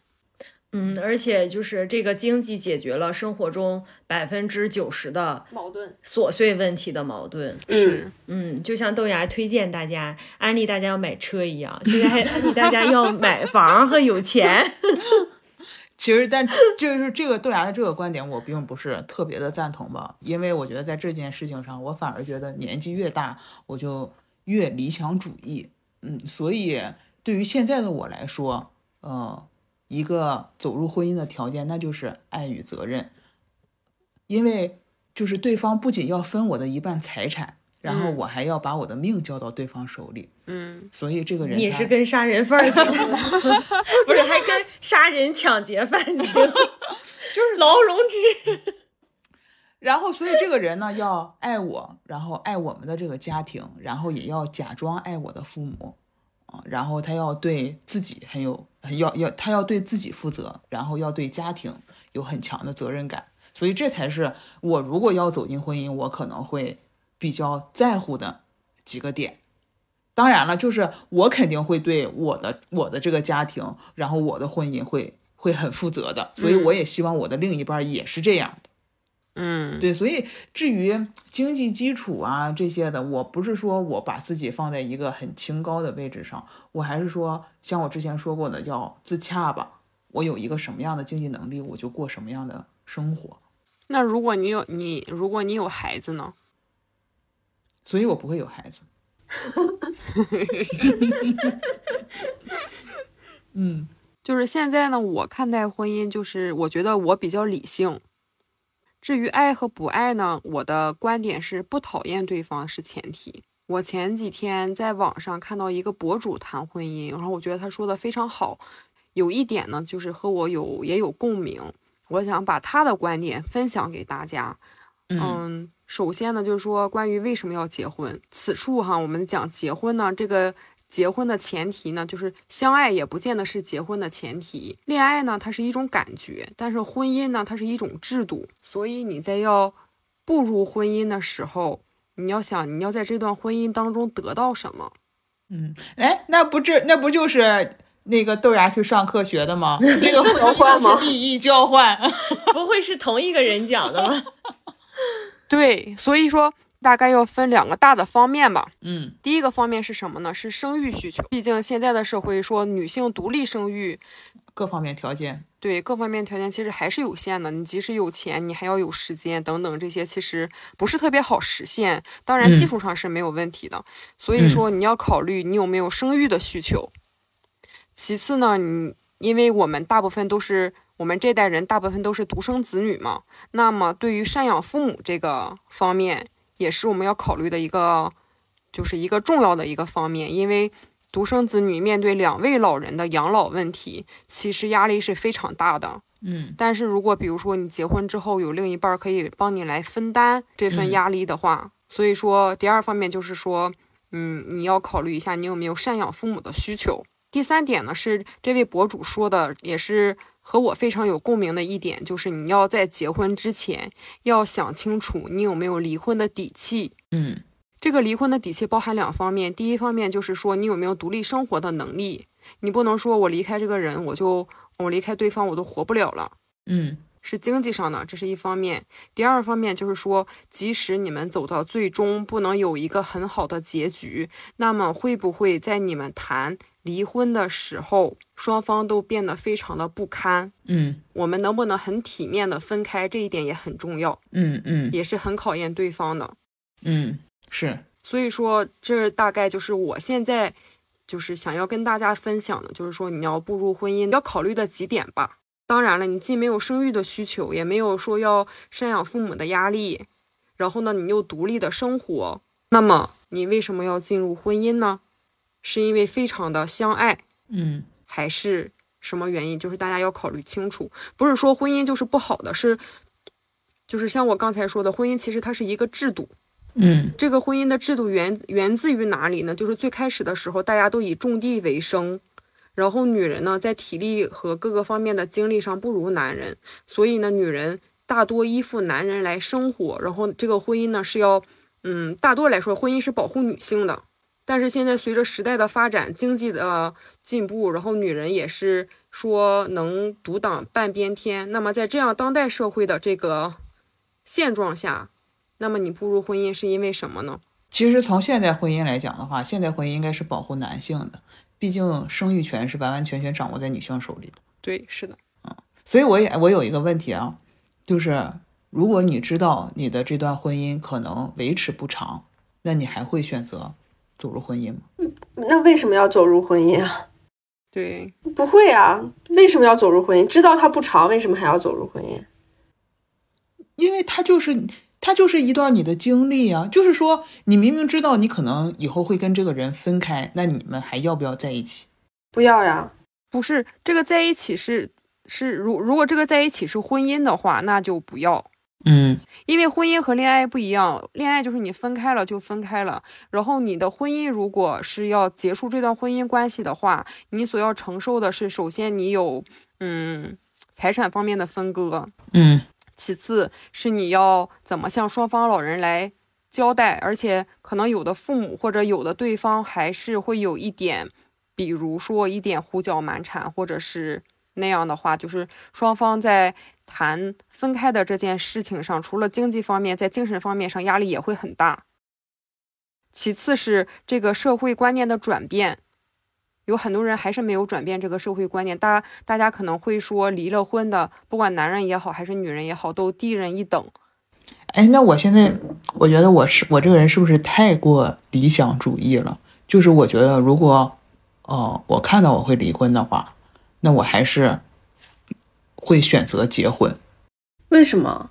嗯，而且就是这个经济解决了生活中百分之九十的矛盾琐碎问题的矛盾。是，嗯，就像豆芽推荐大家、安利大家要买车一样，现在还安利大家要买房和有钱。其实，但就是这个豆芽的这个观点，我并不是特别的赞同吧，因为我觉得在这件事情上，我反而觉得年纪越大，我就越理想主义。嗯，所以对于现在的我来说，呃，一个走入婚姻的条件，那就是爱与责任，因为就是对方不仅要分我的一半财产，然后嗯。我还要把我的命交到对方手里，嗯，所以这个人你是跟杀人犯结婚，不是还跟杀人抢劫犯结婚，就是劳荣枝。然后，所以这个人呢，要爱我，然后爱我们的这个家庭，然后也要假装爱我的父母，啊，然后他要对自己很有，很要要他要对自己负责，然后要对家庭有很强的责任感，所以这才是我如果要走进婚姻，我可能会比较在乎的几个点。当然了，就是我肯定会对我的我的这个家庭，然后我的婚姻会会很负责的，所以我也希望我的另一半也是这样的。嗯，对，所以至于经济基础啊这些的，我不是说我把自己放在一个很清高的位置上，我还是说像我之前说过的，要自洽吧。我有一个什么样的经济能力，我就过什么样的生活。那如果你有你，如果你有孩子呢？所以我不会有孩子。嗯 就是现在呢，我看待婚姻，就是我觉得我比较理性。至于爱和不爱呢，我的观点是不讨厌对方是前提。我前几天在网上看到一个博主谈婚姻，然后我觉得他说的非常好，有一点呢，就是和我有也有共鸣，我想把他的观点分享给大家。嗯嗯，首先呢，就是说关于为什么要结婚，此处哈，我们讲结婚呢，这个结婚的前提呢，就是相爱也不见得是结婚的前提。恋爱呢，它是一种感觉，但是婚姻呢，它是一种制度。所以你在要步入婚姻的时候，你要想你要在这段婚姻当中得到什么。嗯，哎，那不这那不就是那个豆芽去上课学的吗？这个 交换吗利益交换。不会是同一个人讲的吧？对，所以说大概要分两个大的方面吧。嗯第一个方面是什么呢？是生育需求。毕竟现在的社会说女性独立生育，各方面条件。对各方面条件其实还是有限的。你即使有钱，你还要有时间等等，这些其实不是特别好实现。当然，嗯技术上是没有问题的。所以说，你要考虑你有没有生育的需求。其次呢，你因为我们大部分都是我们这代人大部分都是独生子女嘛，那么对于赡养父母这个方面，也是我们要考虑的一个，就是一个重要的一个方面，因为。独生子女面对两位老人的养老问题，其实压力是非常大的。嗯但是如果比如说你结婚之后有另一半儿可以帮你来分担这份嗯压力的话，所以说第二方面就是说，嗯，你要考虑一下你有没有赡养父母的需求。第三点呢是这位博主说的，也是和我非常有共鸣的一点，就是你要在结婚之前要想清楚你有没有离婚的底气。嗯这个离婚的底气包含两方面，第一方面就是说你有没有独立生活的能力，你不能说我离开这个人，我就我离开对方我都活不了了。嗯是经济上的，这是一方面。第二方面就是说，即使你们走到最终不能有一个很好的结局，那么会不会在你们谈离婚的时候，双方都变得非常的不堪，嗯我们能不能很体面的分开，这一点也很重要，嗯嗯也是很考验对方的。嗯，是，所以说，这大概就是我现在就是想要跟大家分享的，就是说你要步入婚姻要考虑的几点吧。当然了，你既没有生育的需求，也没有说要赡养父母的压力，然后呢，你又独立的生活，那么你为什么要进入婚姻呢？是因为非常的相爱，嗯还是什么原因？就是大家要考虑清楚，不是说婚姻就是不好的，是就是像我刚才说的，婚姻其实它是一个制度，嗯这个婚姻的制度源源自于哪里呢？就是最开始的时候，大家都以种地为生，然后女人呢，在体力和各个方面的精力上不如男人，所以呢，女人大多依附男人来生活。然后这个婚姻呢，是要，嗯，大多来说，婚姻是保护女性的。但是现在随着时代的发展，经济的进步，然后女人也是说能独挡半边天。那么在这样当代社会的这个现状下，那么你步入婚姻是因为什么呢？其实从现代婚姻来讲的话，现代婚姻应该是保护男性的，毕竟生育权是完完全全掌握在女性手里的。对，是的，所以我也我有一个问题啊，就是如果你知道你的这段婚姻可能维持不长，那你还会选择走入婚姻吗？那为什么要走入婚姻啊？对，不会啊，为什么要走入婚姻？知道它不长，为什么还要走入婚姻？因为它就是它就是一段你的经历啊，就是说你明明知道你可能以后会跟这个人分开，那你们还要不要在一起？不要呀，不是这个在一起是是如如果这个在一起是婚姻的话，那就不要。嗯。因为婚姻和恋爱不一样，恋爱就是你分开了就分开了，然后你的婚姻如果是要结束这段婚姻关系的话，你所要承受的是，首先你有嗯财产方面的分割，嗯。其次是你要怎么向双方老人来交代，而且可能有的父母或者有的对方还是会有一点，比如说一点胡搅蛮缠，或者是那样的话，就是双方在谈分开的这件事情上，除了经济方面，在精神方面上压力也会很大。其次是这个社会观念的转变，有很多人还是没有转变这个社会观念。大家大家可能会说，离了婚的，不管男人也好还是女人也好，都低人一等。哎，那我现在我觉得我是我这个人是不是太过理想主义了？就是我觉得如果，呃，我看到我会离婚的话，那我还是会选择结婚。为什么？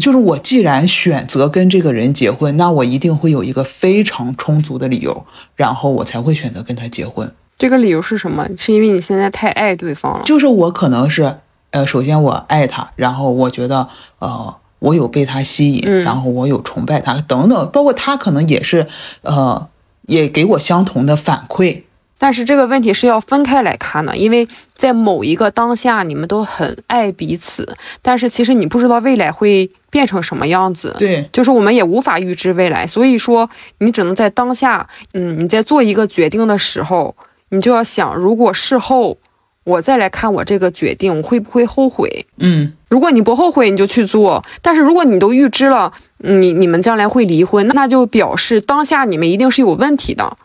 就是我既然选择跟这个人结婚，那我一定会有一个非常充足的理由，然后我才会选择跟他结婚。这个理由是什么？是因为你现在太爱对方了。就是我可能是，呃，首先我爱他，然后我觉得，呃，我有被他吸引，嗯然后我有崇拜他等等，包括他可能也是，呃，也给我相同的反馈。但是这个问题是要分开来看的，因为在某一个当下，你们都很爱彼此，但是其实你不知道未来会变成什么样子。对，就是我们也无法预知未来，所以说你只能在当下，嗯，你在做一个决定的时候，你就要想，如果事后我再来看我这个决定，我会不会后悔？嗯，如果你不后悔，你就去做；但是如果你都预知了，你你们将来会离婚，那就表示当下你们一定是有问题的。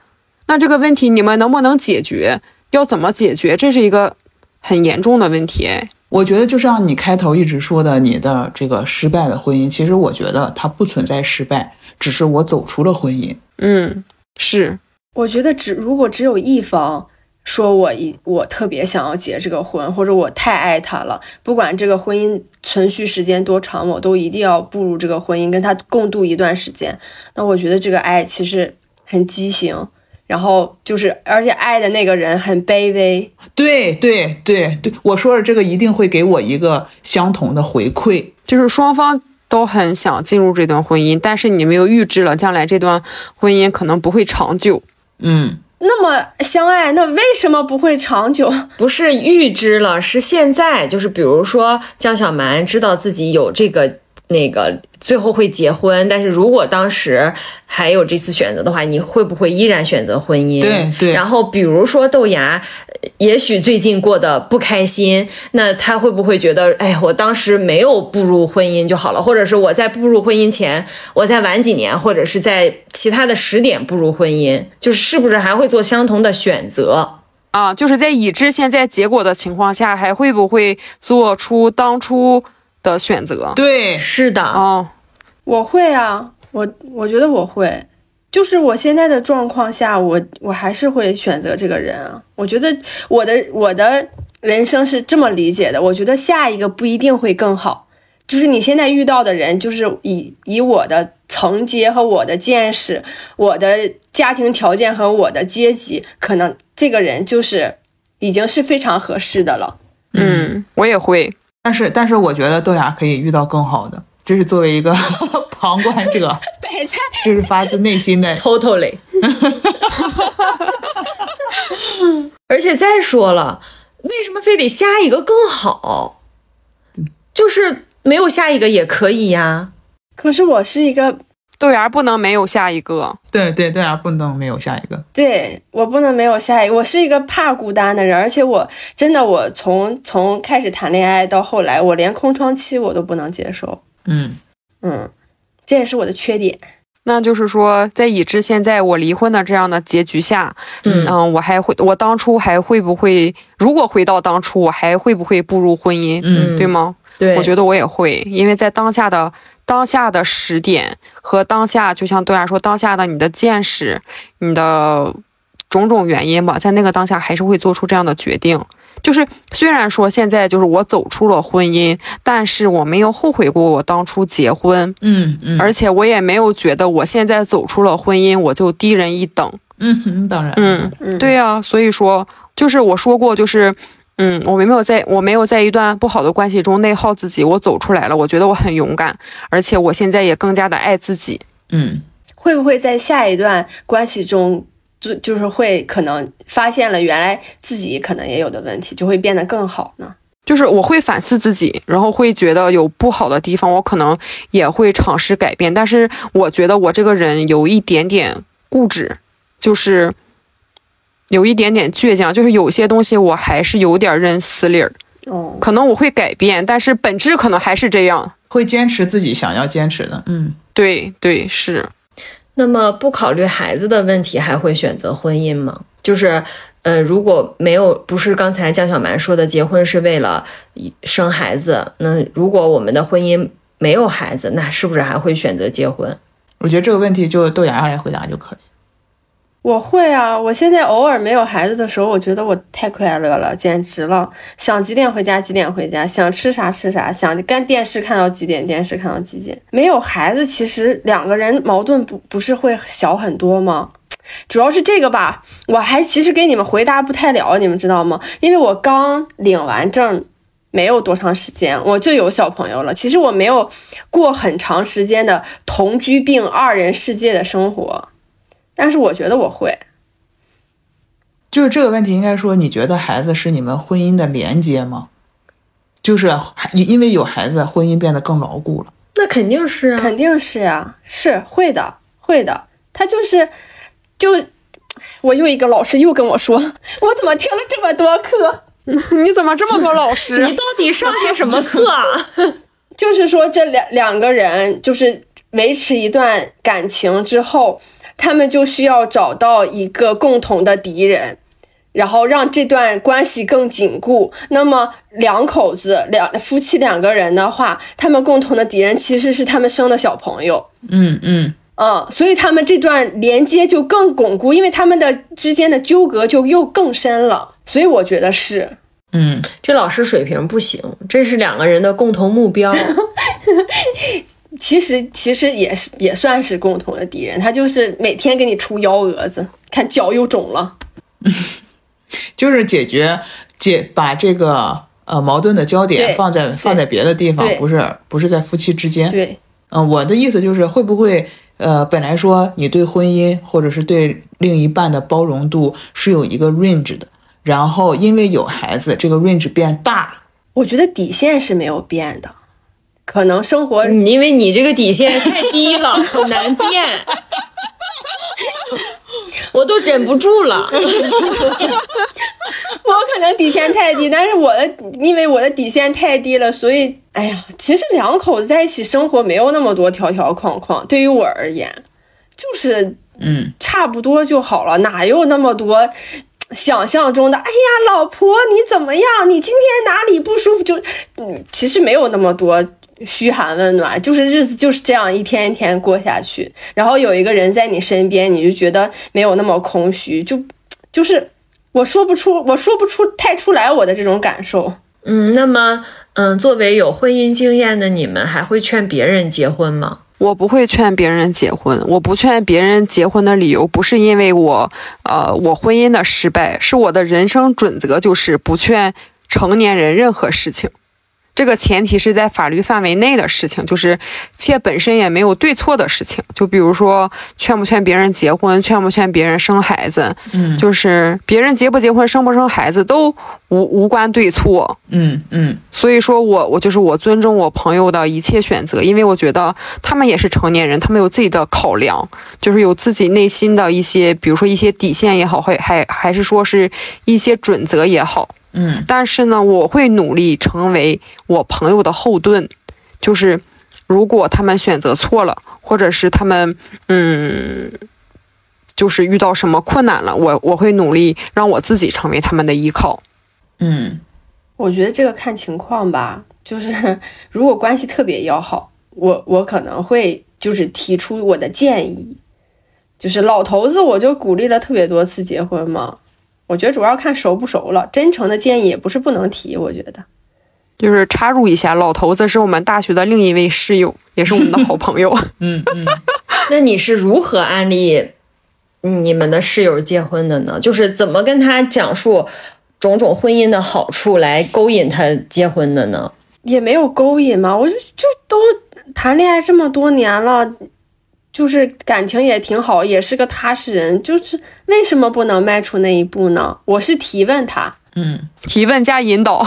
那这个问题你们能不能解决？要怎么解决？这是一个很严重的问题。哎，我觉得就像你开头一直说的，你的这个失败的婚姻，其实我觉得它不存在失败，只是我走出了婚姻。嗯，是，我觉得只如果只有一方说我一我特别想要结这个婚，或者我太爱他了，不管这个婚姻存续时间多长，我都一定要步入这个婚姻，跟他共度一段时间。那我觉得这个爱其实很畸形，然后就是而且爱的那个人很卑微。对对对对，我说的这个一定会给我一个相同的回馈。就是双方都很想进入这段婚姻，但是你们又预知了将来这段婚姻可能不会长久。嗯，那么相爱，那为什么不会长久？不是预知了，是现在，就是比如说江小蛮知道自己有这个那个最后会结婚，但是如果当时还有这次选择的话，你会不会依然选择婚姻？对对然后比如说豆芽，呃也许最近过得不开心，那他会不会觉得，哎，我当时没有步入婚姻就好了，或者是我在步入婚姻前，我再晚几年，或者是在其他的时点步入婚姻，就是是不是还会做相同的选择？啊，就是在已知现在结果的情况下，还会不会做出当初的选择？对，是的，哦，我会啊，我我觉得我会，就是我现在的状况下，我我还是会选择这个人啊。我觉得我的我的人生是这么理解的，我觉得下一个不一定会更好，就是你现在遇到的人，就是以以我的层阶和我的见识、我的家庭条件和我的阶级，可能这个人就是已经是非常合适的了。嗯，我也会。但是但是我觉得豆芽可以遇到更好的，这是作为一个 旁观者，白菜，这是发自内心的。totally。而且再说了，为什么非得下一个更好？就是没有下一个也可以呀。可是我是一个豆芽不能没有下一个。对对，豆芽不能没有下一个。对我不能没有下一个，我是一个怕孤单的人，而且我真的我从从开始谈恋爱到后来，我连空窗期我都不能接受，嗯，嗯，这也是我的缺点。那就是说，在已知现在我离婚的这样的结局下，嗯嗯，我还会，我当初还会不会，如果回到当初，我还会不会步入婚姻，嗯对吗？对，我觉得我也会，因为在当下的当下的时点和当下，就像豆芽说，当下的你的见识，你的种种原因吧，在那个当下还是会做出这样的决定。就是虽然说现在就是我走出了婚姻，但是我没有后悔过我当初结婚，嗯嗯，而且我也没有觉得我现在走出了婚姻我就低人一等。嗯哼，当然，嗯，嗯，对呀、所以说就是我说过，就是嗯，我没有在我没有在一段不好的关系中内耗自己，我走出来了，我觉得我很勇敢，而且我现在也更加的爱自己。嗯，会不会在下一段关系中，就就是会可能发现了原来自己可能也有的问题，就会变得更好呢？就是我会反思自己，然后会觉得有不好的地方，我可能也会尝试改变。但是我觉得我这个人有一点点固执，就是有一点点倔强，就是有些东西我还是有点认死理儿。哦，可能我会改变，但是本质可能还是这样。会坚持自己想要坚持的。嗯，对对是，那么不考虑孩子的问题，还会选择婚姻吗？就是，呃，如果没有，不是刚才江小蛮说的，结婚是为了生孩子，那如果我们的婚姻没有孩子，那是不是还会选择结婚？我觉得这个问题就豆芽来回答就可以。我会啊！我现在偶尔没有孩子的时候，我觉得我太快乐了，简直了！想几点回家几点回家，想吃啥吃啥，想干电视看到几点电视看到几点。没有孩子，其实两个人矛盾不不是会小很多吗？主要是这个吧，我还其实给你们回答不太了，你们知道吗？因为我刚领完证。没有多长时间，我就有小朋友了。其实我没有过很长时间的同居并二人世界的生活，但是我觉得我会。就是这个问题，应该说，你觉得孩子是你们婚姻的连接吗？就是因因为有孩子，婚姻变得更牢固了。那肯定是啊，肯定是呀、是会的，会的。他就是，就我又一个老师又跟我说，我怎么听了这么多课？你怎么这么多老师你？到底上些什么课啊？就是说这两两个人就是维持一段感情之后，他们就需要找到一个共同的敌人，然后让这段关系更紧固。那么两口子两夫妻两个人的话，他们共同的敌人其实是他们生的小朋友。嗯嗯，嗯，所以他们这段连接就更巩固，因为他们的之间的纠葛就又更深了。所以我觉得是，嗯，这老师水平不行，这是两个人的共同目标。其实其实也是也算是共同的敌人，他就是每天给你出幺蛾子，看脚又肿了。就是解决解把这个呃矛盾的焦点放在放在别的地方，不是不是在夫妻之间。对，嗯、我的意思就是会不会呃，本来说你对婚姻或者是对另一半的包容度是有一个 range 的，然后因为有孩子，这个 range 变大了。我觉得底线是没有变的，可能生活因为你这个底线太低了，很难变。我都忍不住了。我可能底线太低，但是我的因为我的底线太低了，所以哎呀，其实两口子在一起生活没有那么多条条框框，对于我而言，就是嗯，差不多就好了，哪有那么多想象中的，哎呀，老婆你怎么样？你今天哪里不舒服？就嗯，其实没有那么多嘘寒问暖，就是日子就是这样一天一天过下去。然后有一个人在你身边，你就觉得没有那么空虚，就就是我说不出，我说不出太出来我的这种感受。嗯，那么嗯，作为有婚姻经验的你们，还会劝别人结婚吗？我不会劝别人结婚，我不劝别人结婚的理由不是因为我，呃，我婚姻的失败，是我的人生准则就是不劝成年人任何事情。这个前提是在法律范围内的事情，就是且本身也没有对错的事情。就比如说，劝不劝别人结婚，劝不劝别人生孩子，嗯就是别人结不结婚、生不生孩子都无无关对错。嗯嗯所以说我我就是我尊重我朋友的一切选择，因为我觉得他们也是成年人，他们有自己的考量，就是有自己内心的一些，比如说一些底线也好，还还还是说是一些准则也好。嗯但是呢，我会努力成为我朋友的后盾，就是如果他们选择错了，或者是他们嗯，就是遇到什么困难了，我我会努力让我自己成为他们的依靠。嗯我觉得这个看情况吧，就是如果关系特别要好，我我可能会就是提出我的建议，就是老头子我就鼓励了特别多次结婚嘛。我觉得主要看熟不熟了，真诚的建议也不是不能提，我觉得。就是插入一下，老头子是我们大学的另一位室友，也是我们的好 朋友。嗯嗯，那你是如何安利你们的室友结婚的呢？就是怎么跟他讲述种种婚姻的好处，来勾引他结婚的呢？也没有勾引嘛，我就就都谈恋爱这么多年了，就是感情也挺好，也是个踏实人，就是为什么不能迈出那一步呢？我是提问他，嗯提问加引导，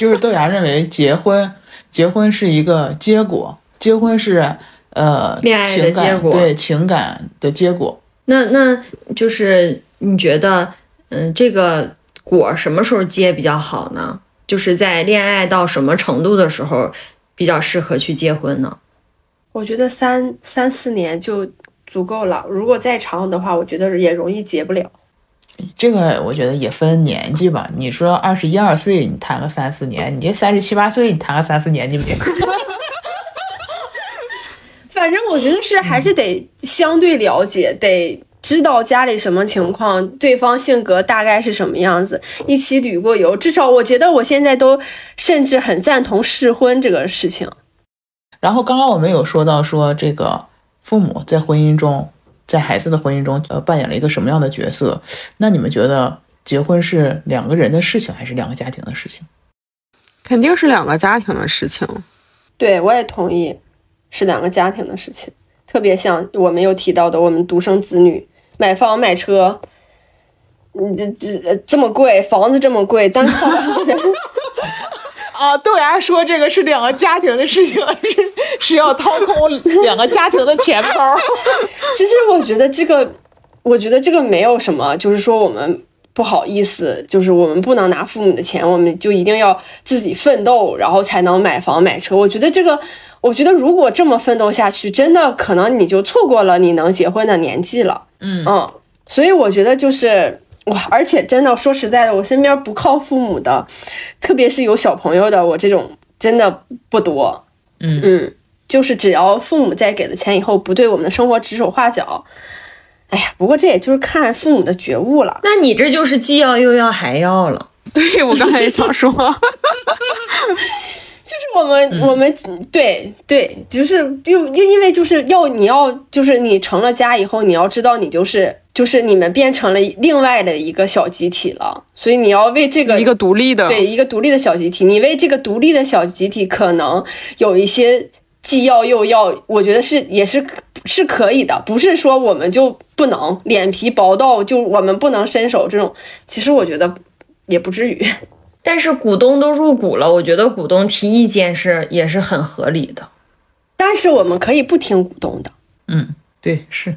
就是豆芽认为结婚，结婚是一个结果，结婚是呃恋爱的结果对情感的结果。那那就是你觉得，嗯，这个果什么时候结比较好呢？就是在恋爱到什么程度的时候比较适合去结婚呢？我觉得三三四年就足够了，如果再长的话，我觉得也容易结不了。这个我觉得也分年纪吧。你说二十一二岁你谈个三四年，你这三十七八岁你谈个三四年，你不也？反正我觉得是还是得相对了解，得知道家里什么情况，对方性格大概是什么样子，一起旅过游。至少我觉得我现在都甚至很赞同试婚这个事情。然后刚刚我们有说到说这个父母在婚姻中，在孩子的婚姻中，呃，扮演了一个什么样的角色？那你们觉得结婚是两个人的事情，还是两个家庭的事情？肯定是两个家庭的事情。对我也同意，是两个家庭的事情。特别像我们有提到的，我们独生子女买房买车，嗯，这这这么贵，房子这么贵，单靠两个人。啊，豆芽说这个是两个家庭的事情，是是要掏空两个家庭的钱包。其实我觉得这个，我觉得这个没有什么，就是说我们不好意思，就是我们不能拿父母的钱，我们就一定要自己奋斗，然后才能买房买车。我觉得这个，我觉得如果这么奋斗下去，真的可能你就错过了你能结婚的年纪了。嗯嗯，所以我觉得就是哇，而且真的说实在的，我身边不靠父母的，特别是有小朋友的，我这种真的不多。嗯嗯，就是只要父母在给了钱以后，不对我们的生活指手画脚。哎呀，不过这也就是看父母的觉悟了。那你这就是既要又要还要了。对我刚才也想说，就是我们，我们对对，就是又又因为就是要你要就是你成了家以后，你要知道你就是就是你们变成了另外的一个小集体了，所以你要为这个一个独立的，对一个独立的小集体，你为这个独立的小集体可能有一些既要又要，我觉得是也是是可以的，不是说我们就不能脸皮薄到就我们不能伸手这种，其实我觉得也不至于。但是股东都入股了，我觉得股东提意见是也是很合理的。但是我们可以不听股东的，嗯，对，是。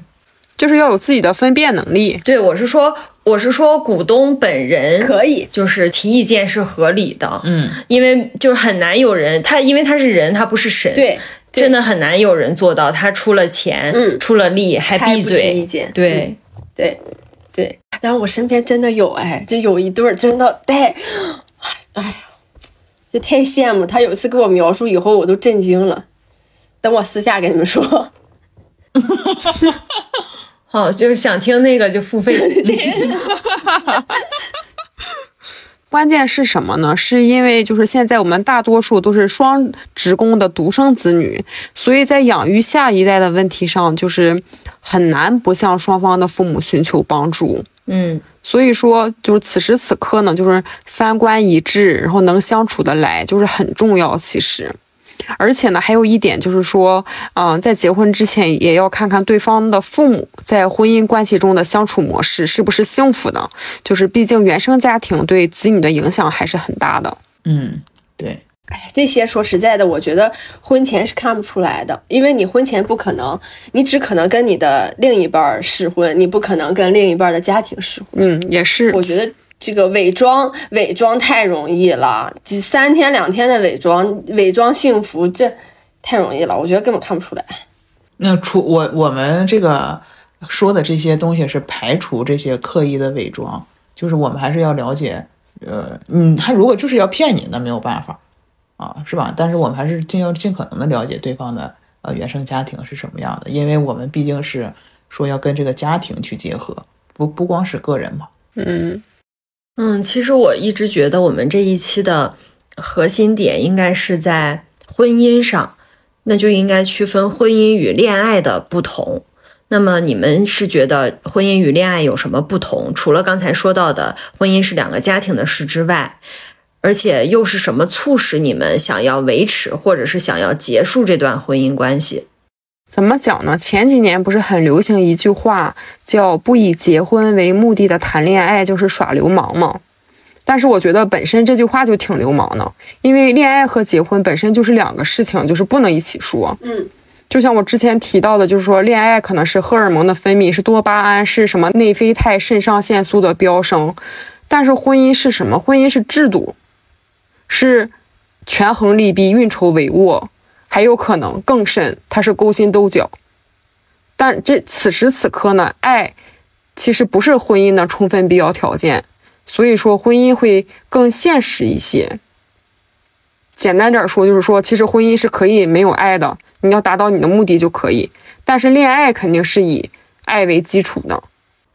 就是要有自己的分辨能力。对，我是说，我是说股东本人可以就是提意见是合理的。嗯，因为就是很难有人，他因为他是人，他不是神，，对，真的很难有人做到，他出了钱，嗯出了力还闭嘴，意见，对，对对，但是我身边真的有哎，就有一对儿真的太，哎呀，就太羡慕他。有一次给我描述以后，我都震惊了。等我私下跟你们说。好，就是想听那个就付费。关键是什么呢？是因为就是现在我们大多数都是双职工的独生子女，所以在养育下一代的问题上，就是很难不向双方的父母寻求帮助。嗯，所以说，就是此时此刻呢，就是三观一致，然后能相处得来，就是很重要。其实。而且呢，还有一点就是说，嗯，在结婚之前也要看看对方的父母在婚姻关系中的相处模式是不是幸福的。就是毕竟原生家庭对子女的影响还是很大的。嗯，对。哎，这些说实在的，我觉得婚前是看不出来的，因为你婚前不可能，你只可能跟你的另一半试婚，你不可能跟另一半的家庭试婚。嗯，也是。我觉得。这个伪装伪装太容易了，几三天两天的伪装伪装幸福，这太容易了，我觉得根本看不出来。那除我我们这个说的这些东西是排除这些刻意的伪装，就是我们还是要了解，呃，嗯，他如果就是要骗你，那没有办法啊，是吧？但是我们还是尽要尽可能的了解对方的呃原生家庭是什么样的，因为我们毕竟是说要跟这个家庭去结合，不不光是个人嘛，嗯。嗯，其实我一直觉得我们这一期的核心点应该是在婚姻上，那就应该区分婚姻与恋爱的不同。那么你们是觉得婚姻与恋爱有什么不同？除了刚才说到的婚姻是两个家庭的事之外，而且又是什么促使你们想要维持或者是想要结束这段婚姻关系？怎么讲呢？前几年不是很流行一句话，叫“不以结婚为目的的谈恋爱就是耍流氓”吗？但是我觉得本身这句话就挺流氓的，因为恋爱和结婚本身就是两个事情，就是不能一起说。嗯，就像我之前提到的，就是说恋爱可能是荷尔蒙的分泌，是多巴胺，是什么内啡肽、肾上腺素的飙升，但是婚姻是什么？婚姻是制度，是权衡利弊、运筹帷幄。还有可能更甚，它是勾心斗角。但这此时此刻呢，爱其实不是婚姻的充分必要条件，所以说婚姻会更现实一些。简单点说，就是说，其实婚姻是可以没有爱的，你要达到你的目的就可以。但是恋爱肯定是以爱为基础的。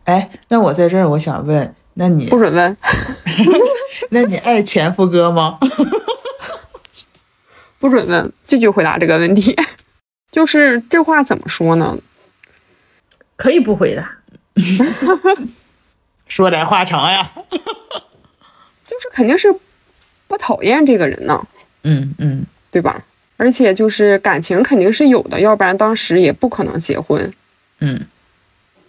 哎，那我在这儿，我想问，那你不准问？那你爱前夫哥吗？不准问，拒绝回答这个问题。就是这话怎么说呢？可以不回答。说来话长呀。就是肯定是不讨厌这个人呢。嗯嗯，对吧？而且就是感情肯定是有的，要不然当时也不可能结婚。嗯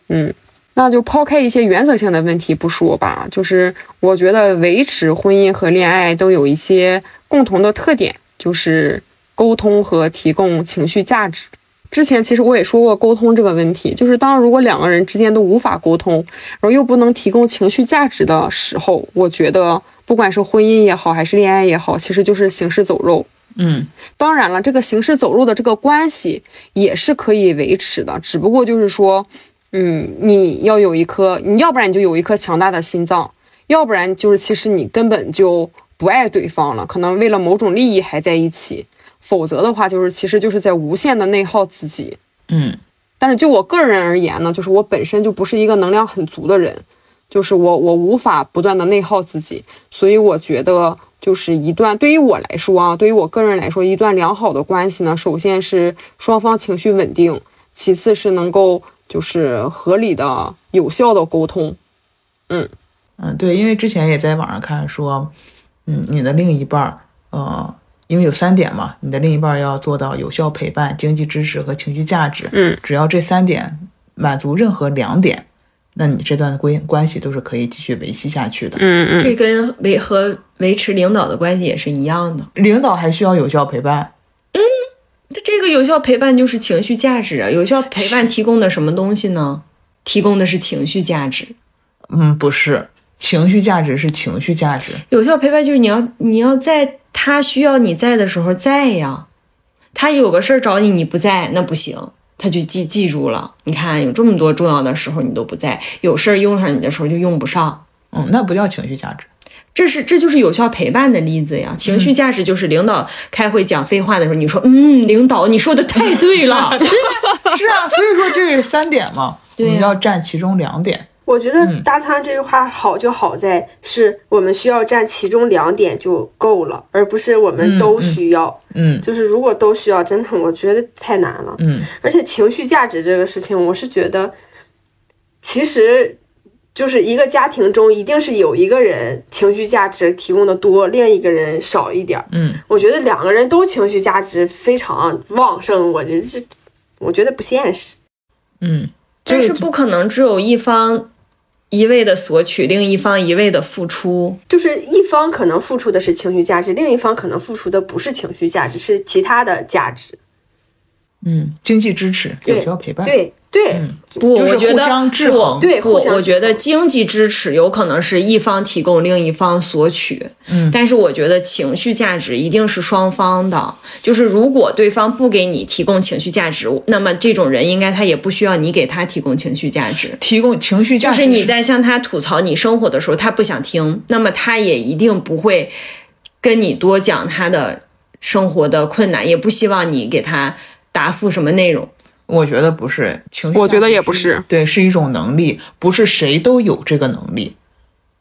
嗯，那就抛开一些原则性的问题不说吧。就是我觉得维持婚姻和恋爱都有一些共同的特点。就是沟通和提供情绪价值。之前其实我也说过沟通这个问题，就是当如果两个人之间都无法沟通，然后又不能提供情绪价值的时候，我觉得不管是婚姻也好，还是恋爱也好，其实就是行尸走肉。嗯，当然了，这个行尸走肉的这个关系也是可以维持的，只不过就是说，嗯，你要有一颗，你要不然你就有一颗强大的心脏，要不然就是其实你根本就。不爱对方了，可能为了某种利益还在一起，否则的话，就是其实就是在无限的内耗自己。嗯，但是就我个人而言呢，就是我本身就不是一个能量很足的人，就是我我无法不断的内耗自己，所以我觉得就是一段对于我来说啊，对于我个人来说，一段良好的关系呢，首先是双方情绪稳定，其次是能够就是合理的、有效的沟通。嗯嗯，对，因为之前也在网上看说。嗯，你的另一半儿，呃，因为有三点嘛，你的另一半要做到有效陪伴、经济支持和情绪价值。嗯，只要这三点满足任何两点，那你这段关关系都是可以继续维系下去的。嗯嗯，这跟维和维持领导的关系也是一样的。领导还需要有效陪伴。嗯，这个有效陪伴就是情绪价值啊。有效陪伴提供的什么东西呢？提供的是情绪价值。嗯，不是。情绪价值是情绪价值，有效陪伴就是你要你要在他需要你在的时候在呀，他有个事儿找你你不在那不行，他就记记住了。你看，有这么多重要的时候你都不在，有事儿用上你的时候就用不上。嗯，那不叫情绪价值。这是这就是有效陪伴的例子呀。情绪价值就是领导开会讲废话的时候，你说嗯，领导你说的太对了。是啊，所以说这是三点嘛，我对呀们要占其中两点。我觉得嗯大仓这句话好就好在是我们需要占其中两点就够了，而不是我们都需要。嗯就是如果都需要，真的我觉得太难了。嗯而且情绪价值这个事情，我是觉得，其实就是一个家庭中一定是有一个人情绪价值提供的多，另一个人少一点儿。嗯，我觉得两个人都情绪价值非常旺盛，我觉得这，我觉得不现实。嗯，但是不可能只有一方一味的索取，另一方一味的付出。就是一方可能付出的是情绪价值，另一方可能付出的不是情绪价值，是其他的价值。嗯经济支持、对有效陪伴。对对，嗯不，我觉得对互相我觉得经济支持有可能是一方提供，另一方索取。嗯但是我觉得情绪价值一定是双方的，就是如果对方不给你提供情绪价值，那么这种人应该他也不需要你给他提供情绪价值。提供情绪价值就是你在向他吐槽你生活的时候，他不想听，那么他也一定不会跟你多讲他的生活的困难，也不希望你给他答复什么内容。我觉得不是情绪，我觉得也不是，对，是一种能力，不是谁都有这个能力。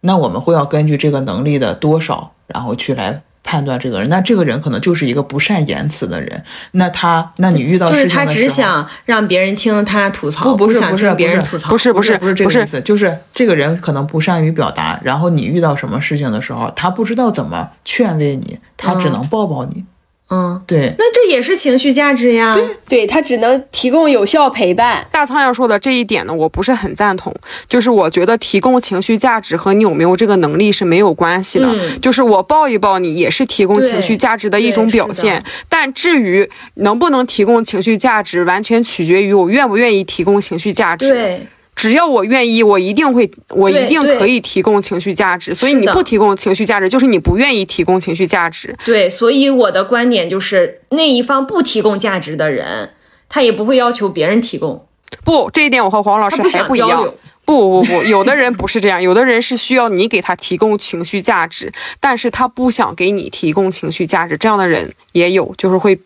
那我们会要根据这个能力的多少，然后去来判断这个人。那这个人可能就是一个不善言辞的人。那他，那你遇到就是他事情的时候，只想让别人听他吐槽，不不是不是别人不是吐槽，不是不是不是这不是个意思，就是这个人可能不善于表达，然后你遇到什么事情的时候，他不知道怎么劝慰你，他只嗯能抱抱你。嗯，对，那这也是情绪价值呀。对他只能提供有效陪伴。大仓要说的这一点呢，我不是很赞同。就是我觉得提供情绪价值和你有没有这个能力是没有关系的。嗯就是我抱一抱你，也是提供情绪价值的一种表现。但至于能不能提供情绪价值，完全取决于我愿不愿意提供情绪价值。对，只要我愿意，我一定会，我一定可以提供情绪价值。所以你不提供情绪价值，就是你不愿意提供情绪价值。对，所以我的观点就是，那一方不提供价值的人，他也不会要求别人提供，不，这一点我和黄老师还不一样。。不不不，有的人不是这样，有的人是需要你给他提供情绪价值，但是他不想给你提供情绪价值，这样的人也有，就是会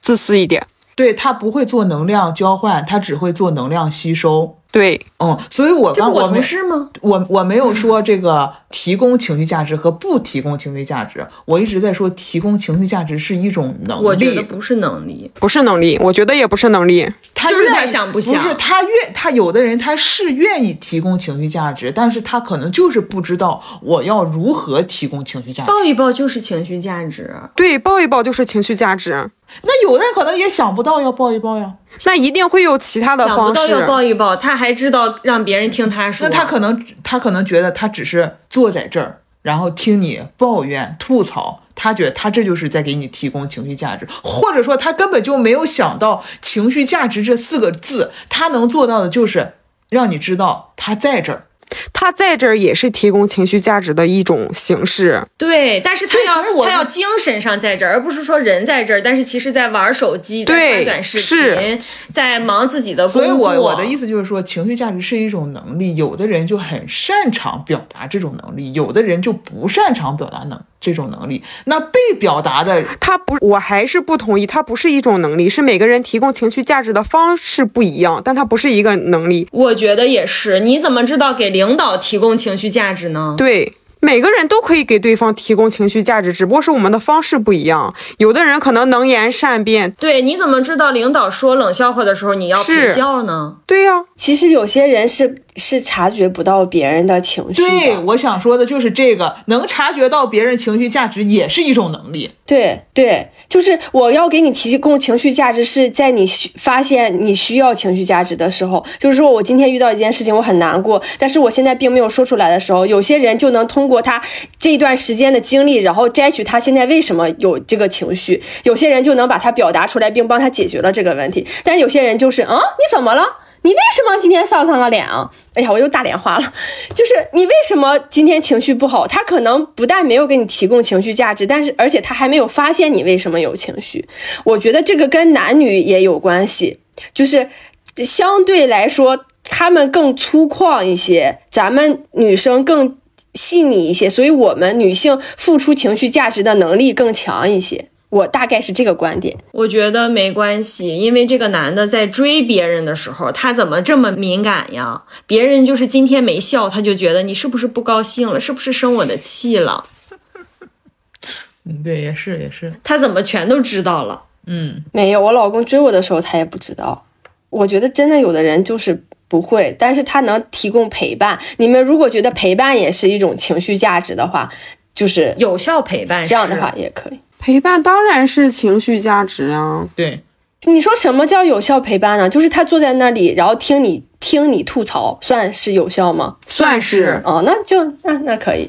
自私一点。对他不会做能量交换，他只会做能量吸收。对，嗯，所以我这我同事吗？我我没有说这个提供情绪价值和不提供情绪价值，我一直在说提供情绪价值是一种能力。我觉得不是能力，不是能力，我觉得也不是能力。他就是他想不想不是他愿他有的人他是愿意提供情绪价值，但是他可能就是不知道我要如何提供情绪价值。抱一抱就是情绪价值。对，抱一抱就是情绪价值，那有的人可能也想不到要抱一抱呀，那一定会有其他的方想不到要式。抱一抱，他还知道让别人听他说。那他可能他可能觉得他只是坐在这儿，然后听你抱怨吐槽。他觉得他这就是在给你提供情绪价值，或者说他根本就没有想到情绪价值这四个字，他能做到的就是让你知道他在这儿。他在这儿也是提供情绪价值的一种形式。对，但是他要他要精神上在这儿，而不是说人在这儿，但是其实在玩手机，在对刷短视是频，在忙自己的工作所以。我我的意思就是说，情绪价值是一种能力，有的人就很擅长表达这种能力，有的人就不擅长表达能这种能力。那被表达的他不，我还是不同意，它不是一种能力，是每个人提供情绪价值的方式不一样，但它不是一个能力。我觉得也是，你怎么知道给领导提供情绪价值呢？对，每个人都可以给对方提供情绪价值，只不过是我们的方式不一样。有的人可能能言善辩，对，你怎么知道领导说冷笑话的时候你要是陪笑呢？对呀、其实有些人是是察觉不到别人的情绪对，我想说的就是这个，能察觉到别人情绪价值也是一种能力。对对，就是我要给你提供情绪价值，是在你需发现你需要情绪价值的时候，就是说我今天遇到一件事情，我很难过，但是我现在并没有说出来的时候，有些人就能通过他这段时间的经历，然后摘取他现在为什么有这个情绪，有些人就能把它表达出来，并帮他解决了这个问题，但有些人就是啊，你怎么了？你为什么今天丧丧个脸啊？哎呀，我又大脸花了。就是你为什么今天情绪不好？他可能不但没有给你提供情绪价值，但是而且他还没有发现你为什么有情绪。我觉得这个跟男女也有关系。就是相对来说他们更粗犷一些，咱们女生更细腻一些，所以我们女性付出情绪价值的能力更强一些。我大概是这个观点。我觉得没关系，因为这个男的在追别人的时候，他怎么这么敏感呀？别人就是今天没笑，他就觉得你是不是不高兴了，是不是生我的气了？嗯，对，也是也是，他怎么全都知道了？嗯，没有，我老公追我的时候他也不知道。我觉得真的有的人就是不会，但是他能提供陪伴。你们如果觉得陪伴也是一种情绪价值的话，就是有效陪伴这样的话也可以。陪伴当然是情绪价值啊。对，你说什么叫有效陪伴呢？就是他坐在那里，然后听你听你吐槽，算是有效吗？算是哦，那就那那可以。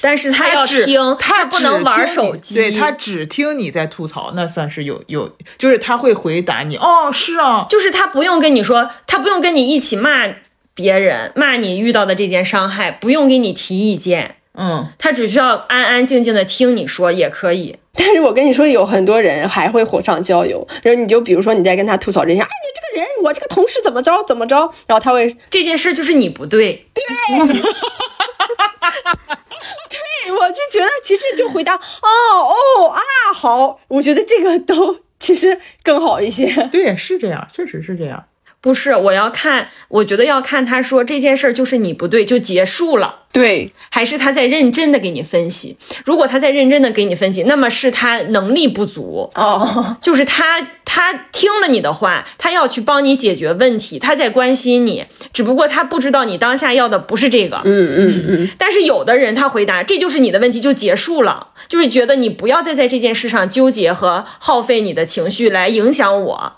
但是他要听，他不能玩手机。对他只听你在吐槽，那算是有有，就是他会回答你，哦，是啊，就是他不用跟你说，他不用跟你一起骂别人，骂你遇到的这件伤害，不用给你提意见，嗯，他只需要安安静静的听你说也可以。但是我跟你说，有很多人还会火上浇油，然后你就比如说你在跟他吐槽这些，哎，你这个人，我这个同事怎么着怎么着，然后他会，这件事就是你不对，对 对我就觉得其实就回答，哦哦啊好，我觉得这个都其实更好一些。对，是这样，确实是这样。不是，我要看，我觉得要看他说这件事儿就是你不对，就结束了，对，还是他在认真的给你分析。如果他在认真的给你分析，那么是他能力不足，哦，就是他他听了你的话，他要去帮你解决问题，他在关心你，只不过他不知道你当下要的不是这个。嗯嗯嗯，但是有的人他回答这就是你的问题就结束了，就是觉得你不要再在这件事上纠结和耗费你的情绪来影响我。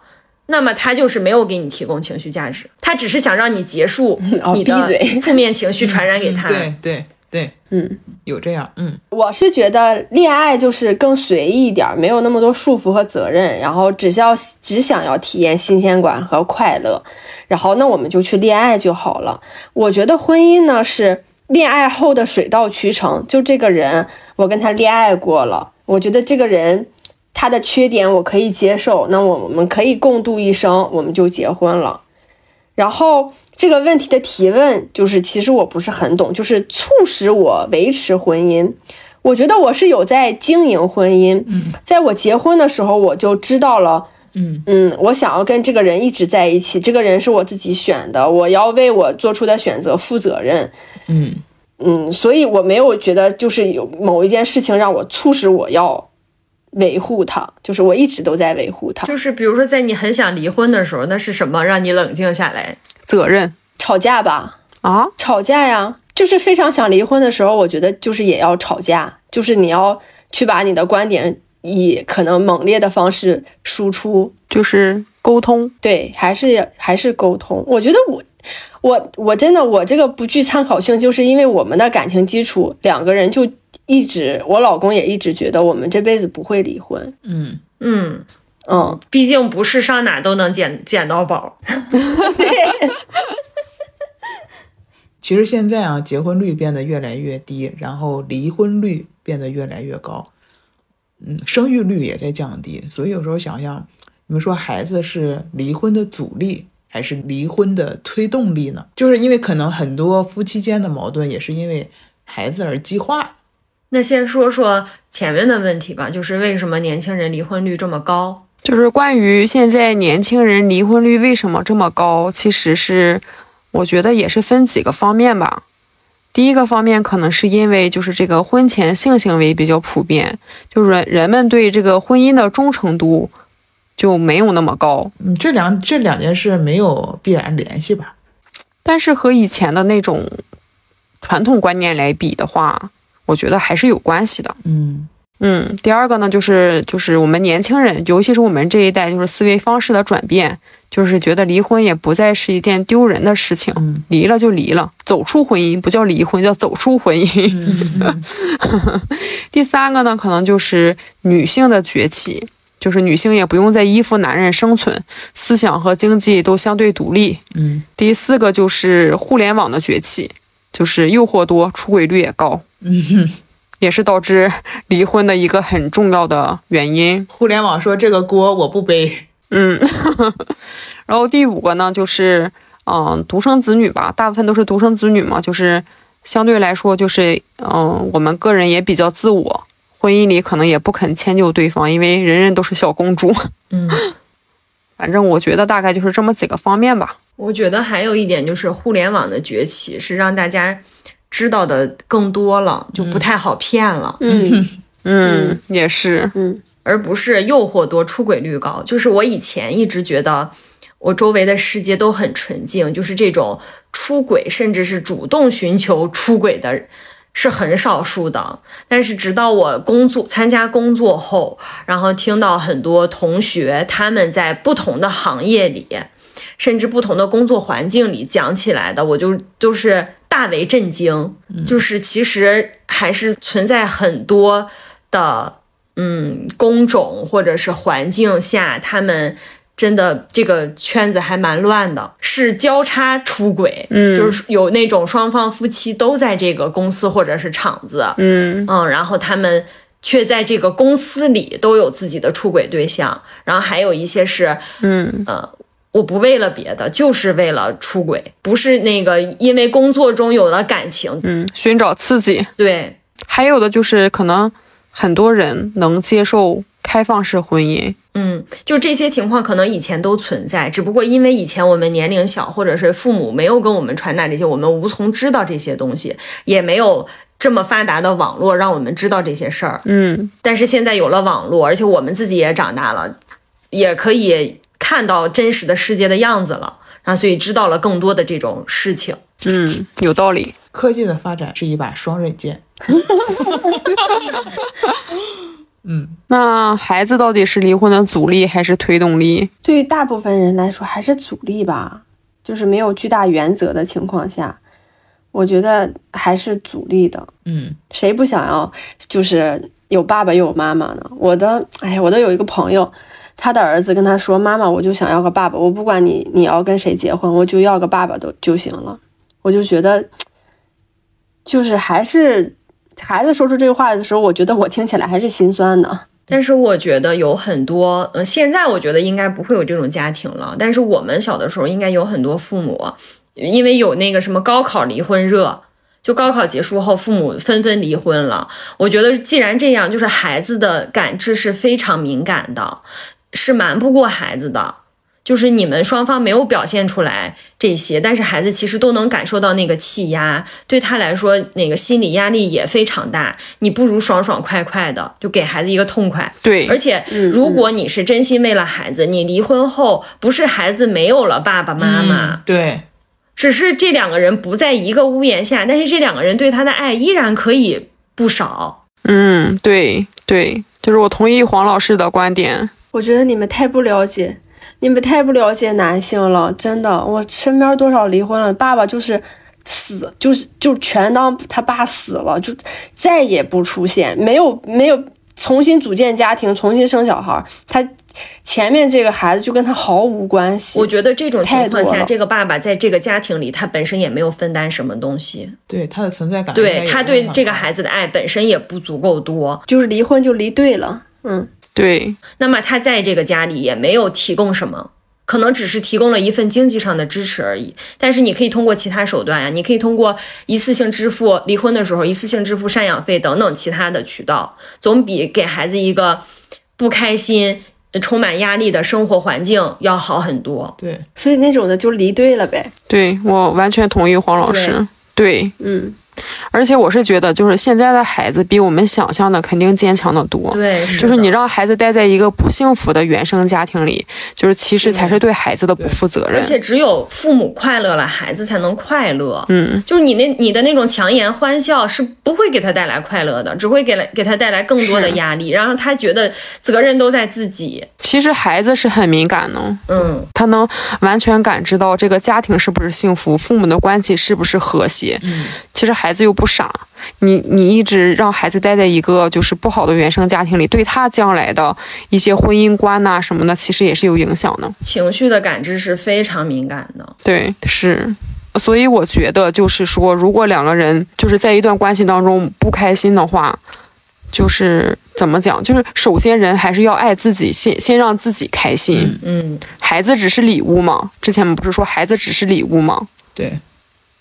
那么他就是没有给你提供情绪价值，他只是想让你结束 哦你的闭嘴 负面情绪传染给他。对对对，嗯，有这样，嗯，我是觉得恋爱就是更随意一点儿，没有那么多束缚和责任，然后只要只想要体验新鲜感和快乐，然后那我们就去恋爱就好了。我觉得婚姻呢是恋爱后的水到渠成，就这个人我跟他恋爱过了，我觉得这个人他的缺点我可以接受，那我们可以共度一生，我们就结婚了。然后这个问题的提问就是，其实我不是很懂，就是促使我维持婚姻。我觉得我是有在经营婚姻，在我结婚的时候我就知道了，嗯嗯，我想要跟这个人一直在一起，这个人是我自己选的，我要为我做出的选择负责任，嗯嗯，所以我没有觉得就是有某一件事情让我促使我要维护他，就是我一直都在维护他。就是比如说，在你很想离婚的时候，那是什么让你冷静下来？责任吵架吧，啊，吵架呀，就是非常想离婚的时候，我觉得就是也要吵架，就是你要去把你的观点以可能猛烈的方式输出，就是沟通。对，还是还是沟通。我觉得我我我真的我这个不具参考性，就是因为我们的感情基础，两个人就一直，我老公也一直觉得我们这辈子不会离婚。嗯，嗯，嗯，毕竟不是上哪都能捡捡到宝。对 其实现在啊，结婚率变得越来越低，然后离婚率变得越来越高，嗯，生育率也在降低。所以有时候想想，你们说孩子是离婚的阻力，还是离婚的推动力呢？就是因为可能很多夫妻间的矛盾也是因为孩子而激化。那先说说前面的问题吧，就是为什么年轻人离婚率这么高？就是关于现在年轻人离婚率为什么这么高，其实是我觉得也是分几个方面吧。第一个方面可能是因为就是这个婚前性行为比较普遍，就是人人们对这个婚姻的忠诚度就没有那么高。嗯，这两这两件事没有必然联系吧？但是和以前的那种传统观念来比的话，我觉得还是有关系的。嗯嗯，第二个呢，就是就是我们年轻人，尤其是我们这一代，就是思维方式的转变，就是觉得离婚也不再是一件丢人的事情，嗯离了就离了，走出婚姻不叫离婚，叫走出婚姻。嗯嗯 第三个呢，可能就是女性的崛起，就是女性也不用再依附男人生存，思想和经济都相对独立。嗯第四个就是互联网的崛起，就是诱惑多，出轨率也高，嗯哼，也是导致离婚的一个很重要的原因。互联网说这个锅我不背。嗯，然后第五个呢，就是嗯，独生子女吧，大部分都是独生子女嘛，就是相对来说，就是嗯，我们个人也比较自我，婚姻里可能也不肯迁就对方，因为人人都是小公主。嗯，反正我觉得大概就是这么几个方面吧。我觉得还有一点就是互联网的崛起是让大家知道的更多了，就不太好骗了，嗯。嗯，也是，嗯。而不是诱惑多、出轨率高。就是我以前一直觉得我周围的世界都很纯净，就是这种出轨甚至是主动寻求出轨的。是很少数的，但是直到我工作参加工作后，然后听到很多同学他们在不同的行业里，甚至不同的工作环境里讲起来的，我就都是大为震惊。就是其实还是存在很多的嗯工种或者是环境下，他们真的这个圈子还蛮乱的，是交叉出轨，嗯。就是有那种双方夫妻都在这个公司或者是厂子，嗯。嗯，然后他们却在这个公司里都有自己的出轨对象，然后还有一些是，嗯。呃，我不为了别的，就是为了出轨，不是那个因为工作中有了感情，嗯，寻找刺激。对，还有的就是可能很多人能接受开放式婚姻，嗯，就这些情况可能以前都存在，只不过因为以前我们年龄小，或者是父母没有跟我们传达这些，我们无从知道这些东西，也没有这么发达的网络让我们知道这些事儿。嗯但是现在有了网络，而且我们自己也长大了，也可以看到真实的世界的样子了，然后所以知道了更多的这种事情。嗯，有道理。科技的发展是一把双刃剑。嗯，那孩子到底是离婚的阻力还是推动力？对于大部分人来说还是阻力吧，就是没有巨大原则的情况下，我觉得还是阻力的。嗯，谁不想要就是有爸爸又有妈妈呢？我的，哎呀，我都有一个朋友，他的儿子跟他说：“妈妈，我就想要个爸爸，我不管你你要跟谁结婚，我就要个爸爸都就行了。”我就觉得，就是还是孩子说出这句话的时候，我觉得我听起来还是心酸的。但是我觉得有很多，呃，现在我觉得应该不会有这种家庭了。但是我们小的时候应该有很多父母，因为有那个什么高考离婚热，就高考结束后，父母纷纷离婚了。我觉得既然这样，就是孩子的感知是非常敏感的，是瞒不过孩子的。就是你们双方没有表现出来这些，但是孩子其实都能感受到那个气压，对他来说，那个心理压力也非常大。你不如爽爽快快的就给孩子一个痛快。对，而且，如果你是真心为了孩子，你离婚后不是孩子没有了爸爸妈妈，嗯对，只是这两个人不在一个屋檐下，但是这两个人对他的爱依然可以不少。嗯，对对，就是我同意黄老师的观点。我觉得你们太不了解，你们太不了解男性了，真的。我身边多少离婚了，爸爸就是死，就是就全当他爸死了，就再也不出现，没有没有重新组建家庭，重新生小孩，他前面这个孩子就跟他毫无关系。我觉得这种情况下，这个爸爸在这个家庭里，他本身也没有分担什么东西，对他的存在感对他对这个孩子的爱本身也不足够多。就是离婚就离对了，嗯，对，那么他在这个家里也没有提供什么，可能只是提供了一份经济上的支持而已。但是你可以通过其他手段呀、你可以通过一次性支付离婚的时候一次性支付赡养费等等其他的渠道，总比给孩子一个不开心、呃充满压力的生活环境要好很多。对，所以那种的就离对了呗，对我完全同意黄老师。对，嗯，而且我是觉得，就是现在的孩子比我们想象的肯定坚强的多。对，就是你让孩子待在一个不幸福的原生家庭里，就是其实才是对孩子的不负责任而。且只有父母快乐了，孩子才能快乐。嗯，就是你那你的那种强颜欢笑是不会给他带来快乐的，只会给来给他带来更多的压力，然后他觉得责任都在自己。其实孩子是很敏感的，嗯，他能完全感知到这个家庭是不是幸福，父母的关系是不是和谐。嗯，其实孩子又不傻，你你一直让孩子待在一个就是不好的原生家庭里，对他将来的一些婚姻观呐、什么的，其实也是有影响的。情绪的感知是非常敏感的。对，是。所以我觉得，就是说，如果两个人就是在一段关系当中不开心的话，就是怎么讲，就是首先人还是要爱自己，先先让自己开心。嗯，孩子只是礼物嘛，之前不是说孩子只是礼物吗？对，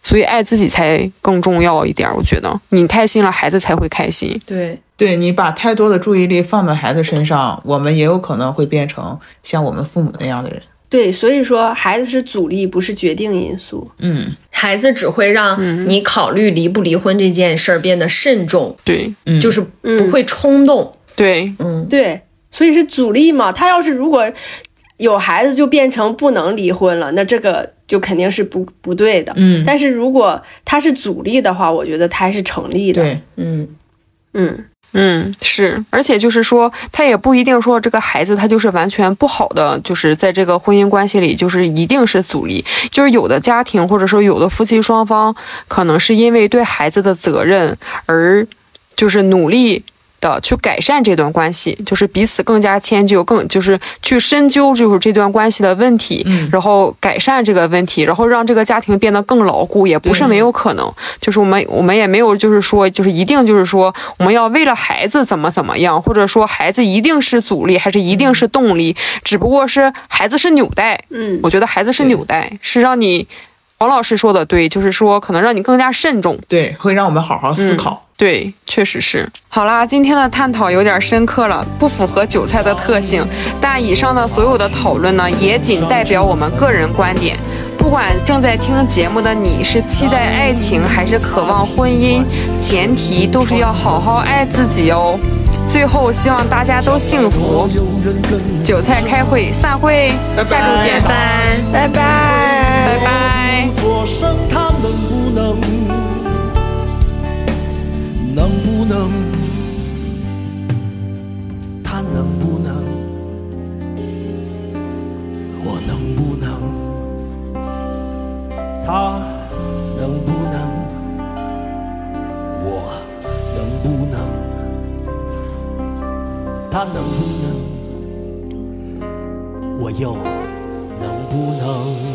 所以爱自己才更重要一点儿。我觉得你开心了，孩子才会开心。对，对你把太多的注意力放在孩子身上，我们也有可能会变成像我们父母那样的人。对，所以说孩子是阻力，不是决定因素。嗯孩子只会让你考虑离不离婚这件事儿变得慎重，对嗯，就是不会冲动。对，嗯，对，所以是阻力嘛。他要是如果有孩子就变成不能离婚了，那这个就肯定是不不对的。嗯但是如果他是阻力的话，我觉得他还是成立的。，对，嗯，嗯，嗯，是，而且就是说，他也不一定说这个孩子他就是完全不好的，就是在这个婚姻关系里，就是一定是阻力。就是有的家庭或者说有的夫妻双方，可能是因为对孩子的责任而就是努力。的去改善这段关系，就是彼此更加迁就，更就是去深究就是这段关系的问题，嗯然后改善这个问题，然后让这个家庭变得更牢固，也不是没有可能。就是我们我们也没有就是说就是一定就是说我们要为了孩子怎么怎么样，或者说孩子一定是阻力还是一定是动力，只不过是孩子是纽带。嗯，我觉得孩子是纽带，是让你王老师说的对，就是说可能让你更加慎重。对，会让我们好好思考。对，确实是。好啦，今天的探讨有点深刻了，不符合韭菜的特性。但以上的所有的讨论呢，也仅代表我们个人观点。不管正在听节目的你是期待爱情还是渴望婚姻，前提都是要好好爱自己哦。最后，希望大家都幸福。韭菜开会，散会，拜拜下周见，拜。拜拜，拜拜。作他能不能？我能不能？他能不能？我又能不能？